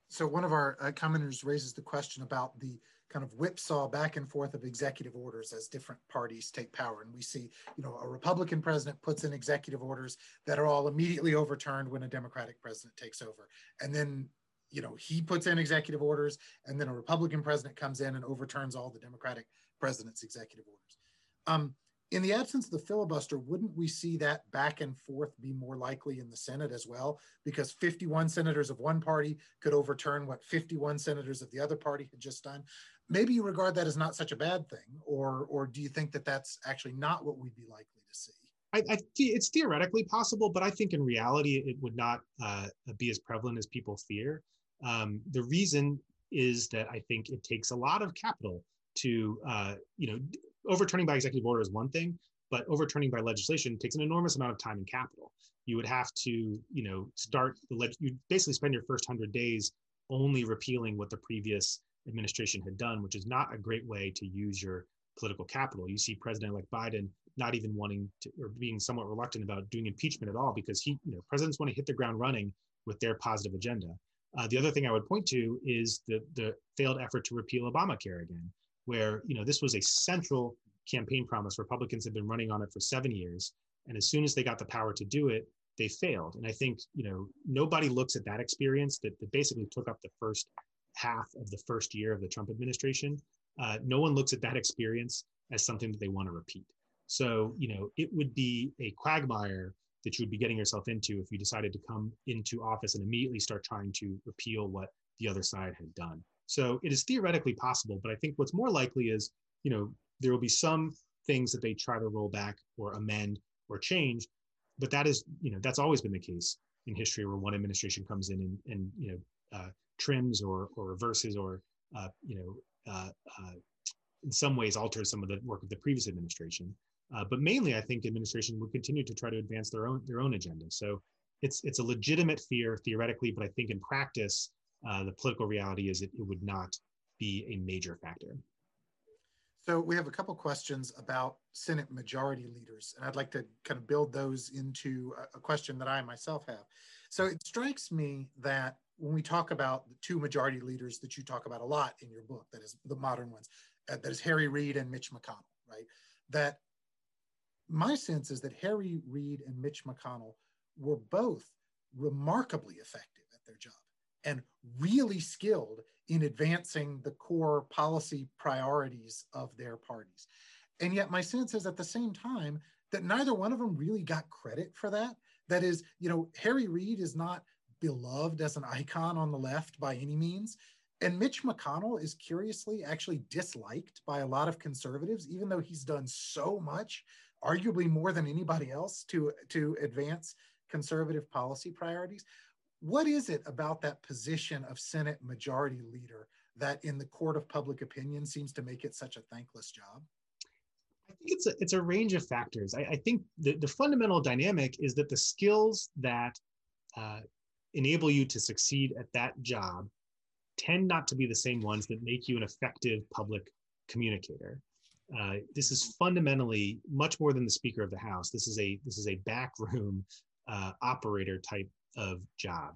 So one of our uh, commenters raises the question about the kind of whipsaw back and forth of executive orders as different parties take power. And we see, you know, a Republican president puts in executive orders that are all immediately overturned when a Democratic president takes over. And then, you know, he puts in executive orders and then a Republican president comes in and overturns all the Democratic president's executive orders. Um, in the absence of the filibuster, wouldn't we see that back and forth be more likely in the Senate as well? Because 51 senators of one party could overturn what 51 senators of the other party had just done. Maybe you regard that as not such a bad thing, or or do you think that that's actually not what we'd be likely to see? I, I it's theoretically possible, but I think in reality it would not uh, be as prevalent as people fear. Um, the reason is that I think it takes a lot of capital to uh, you know overturning by executive order is one thing, but overturning by legislation takes an enormous amount of time and capital. You would have to, you know, start the leg- you basically spend your first hundred days only repealing what the previous administration had done, which is not a great way to use your political capital. You see President like Biden not even wanting to or being somewhat reluctant about doing impeachment at all because he, you know, presidents want to hit the ground running with their positive agenda. Uh, the other thing I would point to is the the failed effort to repeal Obamacare again, where you know this was a central campaign promise. Republicans have been running on it for seven years, and as soon as they got the power to do it, they failed. And I think you know nobody looks at that experience that, that basically took up the first half of the first year of the Trump administration. Uh, no one looks at that experience as something that they want to repeat. So you know it would be a quagmire that you would be getting yourself into if you decided to come into office and immediately start trying to repeal what the other side had done. So it is theoretically possible, but I think what's more likely is, you know, there will be some things that they try to roll back or amend or change, but that is, you know, that's always been the case in history where one administration comes in and, and you know, uh, trims or, or reverses or, uh, you know, uh, uh in some ways alters some of the work of the previous administration. Uh, but mainly, I think administration will continue to try to advance their own their own agenda. So it's it's a legitimate fear theoretically, but I think in practice, the political reality is it, it would not be a major factor. So we have a couple questions about Senate majority leaders, and I'd like to kind of build those into a question that I myself have. So it strikes me that when we talk about the two majority leaders that you talk about a lot in your book, that is the modern ones, uh, that is Harry Reid and Mitch McConnell, right? That my sense is that Harry Reid and Mitch McConnell were both remarkably effective at their job and really skilled in advancing the core policy priorities of their parties. And yet, my sense is at the same time that neither one of them really got credit for that. That is, you know, Harry Reid is not beloved as an icon on the left by any means. And Mitch McConnell is curiously actually disliked by a lot of conservatives, even though he's done so much arguably more than anybody else to, to advance conservative policy priorities. What is it about that position of Senate Majority Leader that in the court of public opinion seems to make it such a thankless job? I think it's a, it's a range of factors. I, I think the, the fundamental dynamic is that the skills that uh, enable you to succeed at that job tend not to be the same ones that make you an effective public communicator. Uh, this is fundamentally much more than the Speaker of the House. This is a this is a backroom uh, operator type of job,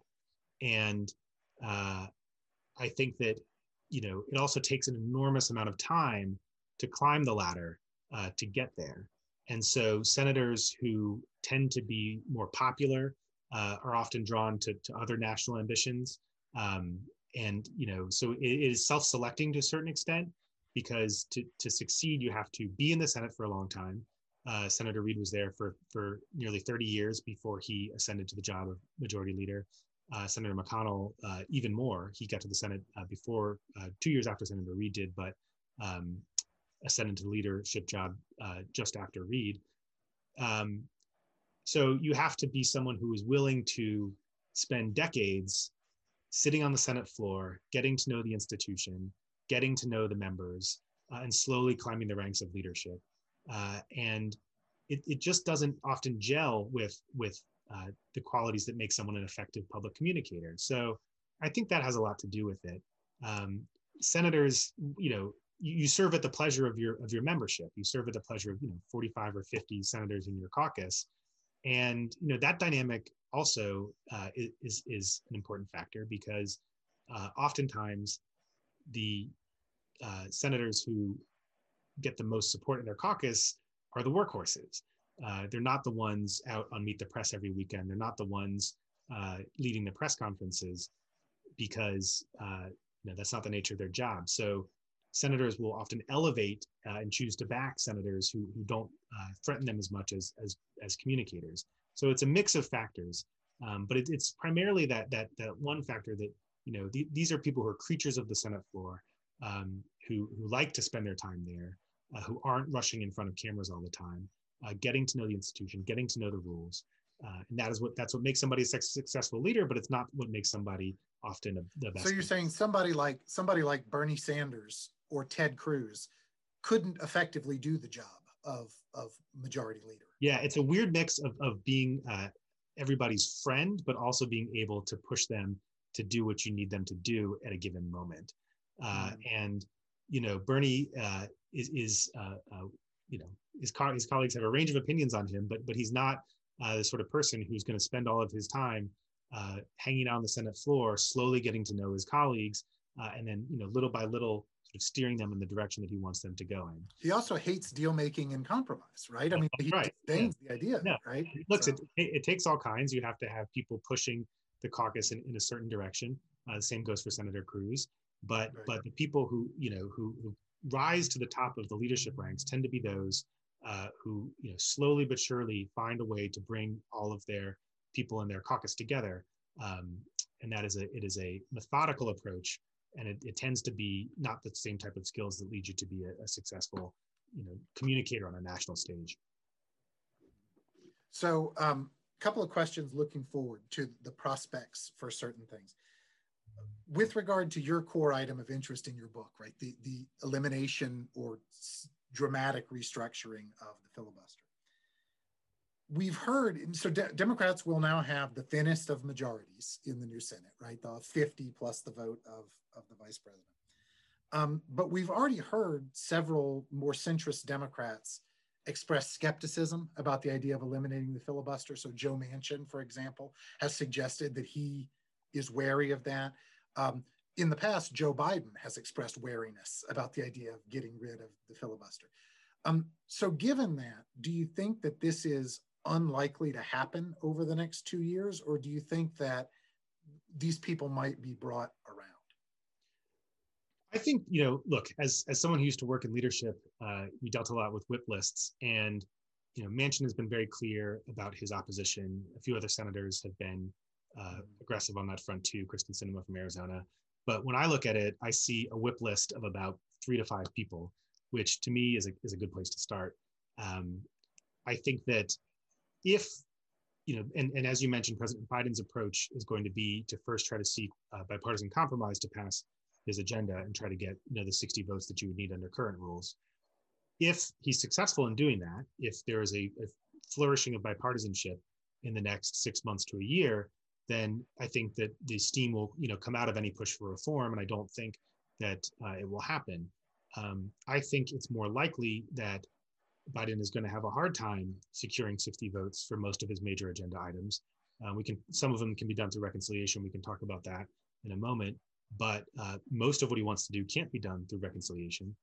and uh, I think that you know it also takes an enormous amount of time to climb the ladder uh, to get there. And so senators who tend to be more popular uh, are often drawn to, to other national ambitions. Um, and you know, so it, it is self-selecting to a certain extent because to, to succeed, you have to be in the Senate for a long time. Uh, Senator Reid was there for, for nearly 30 years before he ascended to the job of majority leader. Uh, Senator McConnell, uh, even more. He got to the Senate uh, before, uh, two years after Senator Reid did, but um, ascended to the leadership job uh, just after Reid. Um, so you have to be someone who is willing to spend decades sitting on the Senate floor, getting to know the institution, getting to know the members, uh, and slowly climbing the ranks of leadership. Uh, and it, it just doesn't often gel with with uh, the qualities that make someone an effective public communicator. So I think that has a lot to do with it. Um, senators, you know, you, you, serve at the pleasure of your of your membership. You serve at the pleasure of you know 45 or 50 senators in your caucus, and you know that dynamic also uh, is is an important factor because uh, oftentimes the uh, senators who get the most support in their caucus are the workhorses. Uh, they're not the ones out on Meet the Press every weekend. They're not the ones uh, leading the press conferences because uh, you know, that's not the nature of their job. So senators will often elevate uh, and choose to back senators who, who don't uh, threaten them as much as, as, as communicators. So it's a mix of factors, um, but it, it's primarily that, that, that one factor that, you know, th these are people who are creatures of the Senate floor um, who, who like to spend their time there, uh, who aren't rushing in front of cameras all the time, uh, getting to know the institution, getting to know the rules. Uh, and that is what that's what makes somebody a successful leader, but it's not what makes somebody often a, the best. So you're saying somebody like somebody like Bernie Sanders or Ted Cruz couldn't effectively do the job of of majority leader. Yeah, it's a weird mix of of being uh, everybody's friend, but also being able to push them to do what you need them to do at a given moment. Uh, mm. And you know, Bernie uh, is, is uh, uh, you know, his, co- his colleagues have a range of opinions on him, but but he's not uh, the sort of person who's going to spend all of his time uh, hanging out on the Senate floor, slowly getting to know his colleagues, uh, and then you know, little by little, of steering them in the direction that he wants them to go in. He also hates deal making and compromise, right? I mean, he Right, disdains the idea, Yeah. right? Looks, So- it, it, it takes all kinds. You have to have people pushing the caucus in, in a certain direction. Uh, the same goes for Senator Cruz. But Right. but the people who you know who, who rise to the top of the leadership ranks tend to be those uh, who you know slowly but surely find a way to bring all of their people in their caucus together. Um, and that is a it is a methodical approach, and it, it tends to be not the same type of skills that lead you to be a, a successful you know communicator on a national stage. So, a um, couple of questions looking forward to the prospects for certain things. With regard to your core item of interest in your book, right, the the elimination or dramatic restructuring of the filibuster. We've heard, so de- Democrats will now have the thinnest of majorities in the new Senate, right? The 50 plus the vote of, of the vice president. Um, but we've already heard several more centrist Democrats express skepticism about the idea of eliminating the filibuster. So Joe Manchin, for example, has suggested that he is wary of that. Um, in the past, Joe Biden has expressed wariness about the idea of getting rid of the filibuster. Um, so, given that, do you think that this is unlikely to happen over the next two years, or do you think that these people might be brought around? I think you know. Look, as as someone who used to work in leadership, uh, we dealt a lot with whip lists, and you know, Manchin has been very clear about his opposition. A few other senators have been uh, aggressive on that front too. Kyrsten Sinema from Arizona. But when I look at it, I see a whip list of about three to five people, which to me is a is a good place to start. Um, I think that if you know, and, and as you mentioned, President Biden's approach is going to be to first try to seek uh, bipartisan compromise to pass his agenda and try to get you know the 60 votes that you would need under current rules. If he's successful in doing that, if there is a, a flourishing of bipartisanship in the next six months to a year, then I think that the steam will you know come out of any push for reform, and I don't think that uh, it will happen. Um, I think it's more likely that Biden is going to have a hard time securing 60 votes for most of his major agenda items. Uh, we can some of them can be done through reconciliation. We can talk about that in a moment but uh, most of what he wants to do can't be done through reconciliation.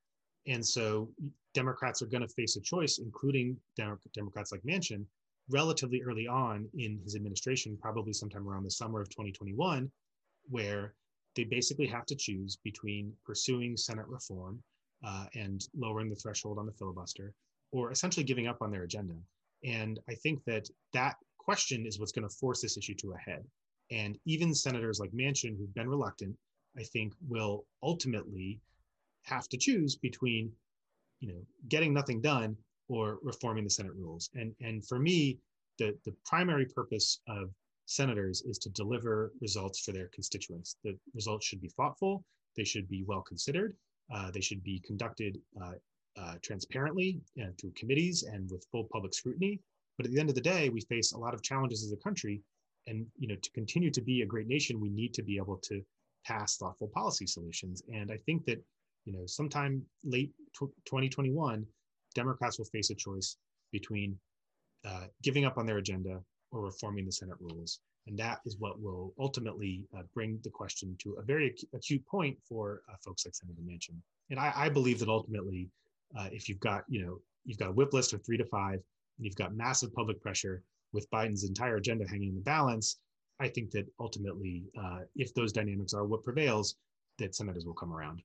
And so Democrats are going to face a choice, including Dem- Democrats like Manchin, relatively early on in his administration, probably sometime around the summer of 2021, where they basically have to choose between pursuing Senate reform uh, and lowering the threshold on the filibuster, or essentially giving up on their agenda. And I think that that question is what's going to force this issue to a head. And even senators like Manchin, who've been reluctant, I think will ultimately have to choose between, you know, getting nothing done or reforming the Senate rules. And and for me, the the primary purpose of senators is to deliver results for their constituents. The results should be thoughtful. They should be well considered. Uh, they should be conducted uh, uh, transparently and through committees and with full public scrutiny. But at the end of the day, we face a lot of challenges as a country, and you know, to continue to be a great nation, we need to be able to pass thoughtful policy solutions. And I think that, you know, sometime late 2021, Democrats will face a choice between uh, giving up on their agenda or reforming the Senate rules. And that is what will ultimately uh, bring the question to a very ac- acute point for uh, folks like Senator Manchin. And I, I believe that ultimately, uh, if you've got, you know, you've got a whip list of three to five, and you've got massive public pressure with Biden's entire agenda hanging in the balance, I think that ultimately, uh, if those dynamics are what prevails, that senators will come around.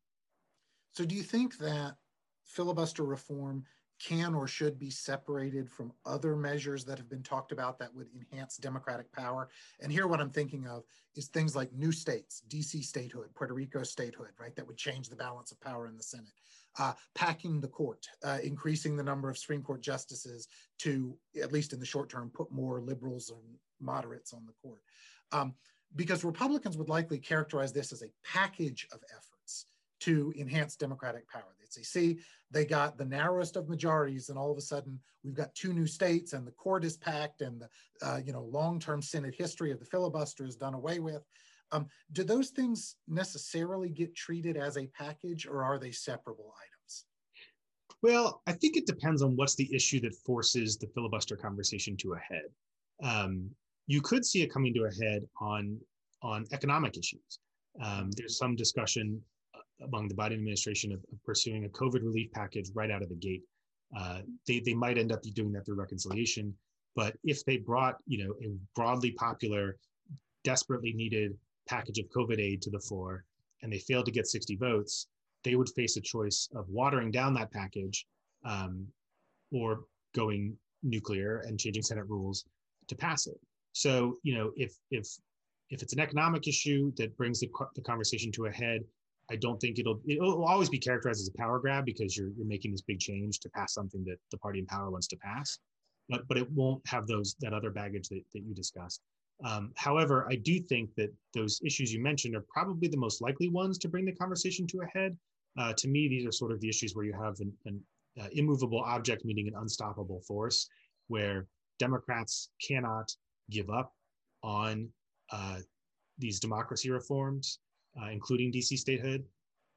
So, do you think that filibuster reform can or should be separated from other measures that have been talked about that would enhance democratic power? And here, what I'm thinking of is things like new states, DC statehood, Puerto Rico statehood, right? That would change the balance of power in the Senate. Uh, packing the court, uh, increasing the number of Supreme Court justices to, at least in the short term, put more liberals and moderates on the court. Um, because Republicans would likely characterize this as a package of efforts to enhance democratic power. They'd say, see, they got the narrowest of majorities, and all of a sudden we've got two new states, and the court is packed, and the uh, you know long-term Senate history of the filibuster is done away with. Um, do those things necessarily get treated as a package, or are they separable items? Well, I think it depends on what's the issue that forces the filibuster conversation to a head. Um, you could see it coming to a head on on economic issues. Um, there's some discussion uh, among the Biden administration of, of, pursuing a COVID relief package right out of the gate. Uh, they they might end up doing that through reconciliation, but if they brought you know a broadly popular, desperately needed package of COVID aid to the floor, and they failed to get 60 votes, they would face a choice of watering down that package um, or going nuclear and changing Senate rules to pass it. So, you know, if if if it's an economic issue that brings the, the conversation to a head, I don't think it'll it'll always be characterized as a power grab because you're you're making this big change to pass something that the party in power wants to pass, but but it won't have those that other baggage that, that you discussed. Um, however, I do think that those issues you mentioned are probably the most likely ones to bring the conversation to a head. Uh, to me, these are sort of the issues where you have an, an uh, immovable object meeting an unstoppable force, where Democrats cannot give up on uh, these democracy reforms, uh, including DC statehood,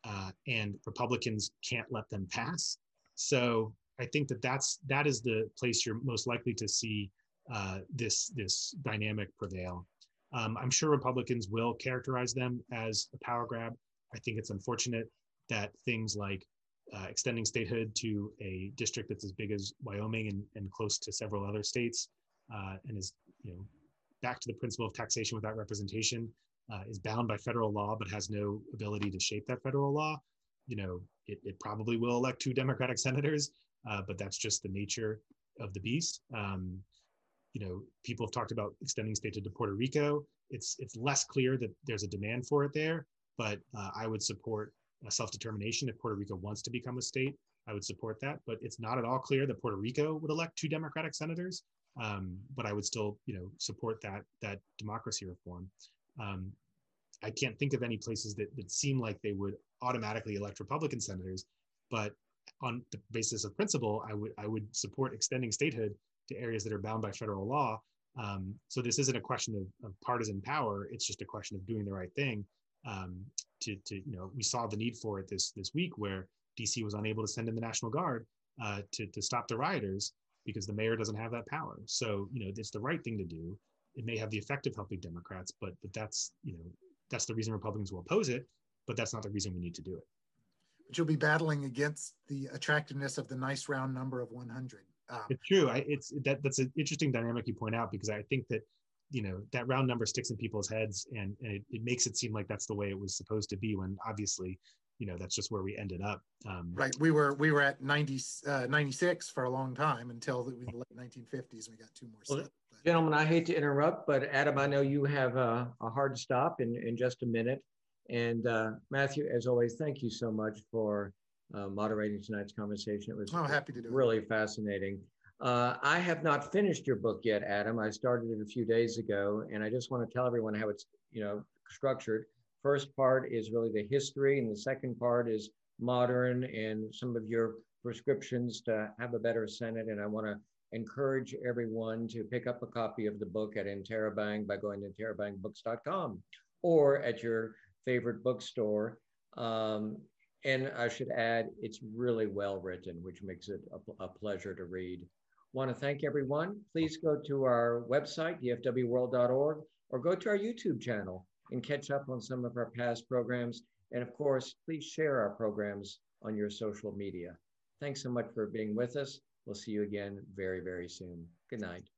uh, and Republicans can't let them pass. So I think that that's that is the place you're most likely to see uh, this this dynamic prevail. Um, I'm sure Republicans will characterize them as a power grab. I think it's unfortunate that things like uh, extending statehood to a district that's as big as Wyoming and, and close to several other states, uh, and is you know back to the principle of taxation without representation, uh, is bound by federal law but has no ability to shape that federal law. You know, it, it probably will elect two Democratic senators, uh, but that's just the nature of the beast. Um, you know, people have talked about extending statehood to Puerto Rico. It's it's less clear that there's a demand for it there, but uh, I would support self-determination if Puerto Rico wants to become a state. I would support that, but it's not at all clear that Puerto Rico would elect two Democratic senators. Um, but I would still, you know, support that that democracy reform. Um, I can't think of any places that, that seem like they would automatically elect Republican senators, but on the basis of principle, I would I would support extending statehood to areas that are bound by federal law. Um, so this isn't a question of, of, partisan power; it's just a question of doing the right thing. Um, to, to you know we saw the need for it this this week where DC was unable to send in the National Guard uh, to to stop the rioters because the mayor doesn't have that power. So you know it's the right thing to do. It may have the effect of helping Democrats, but but that's you know that's the reason Republicans will oppose it. But that's not the reason we need to do it. But you'll be battling against the attractiveness of the nice round number of 100. Um, it's true. I, it's that that's an interesting dynamic you point out because I think that you know that round number sticks in people's heads and, and it, it, makes it seem like that's the way it was supposed to be when obviously you know that's just where we ended up um, right we were we were at 90 uh, 96 for a long time until the late 1950s we got two more well, gentlemen i hate to interrupt but adam i know you have a, a hard stop in, in just a minute and uh, matthew as always thank you so much for uh, moderating tonight's conversation it was oh, happy to do really it. fascinating uh, I have not finished your book yet, Adam. I started it a few days ago, and I just want to tell everyone how it's you know structured. First part is really the history, and the second part is modern and some of your prescriptions to have a better Senate. And I want to encourage everyone to pick up a copy of the book at Interabang by going to interabangbooks.com or at your favorite bookstore. Um, and I should add, it's really well written, which makes it a, a pleasure to read want to thank everyone. Please go to our website, dfwworld.org, or go to our YouTube channel and catch up on some of our past programs. And of course, please share our programs on your social media. Thanks so much for being with us. We'll see you again very, very soon. Good night.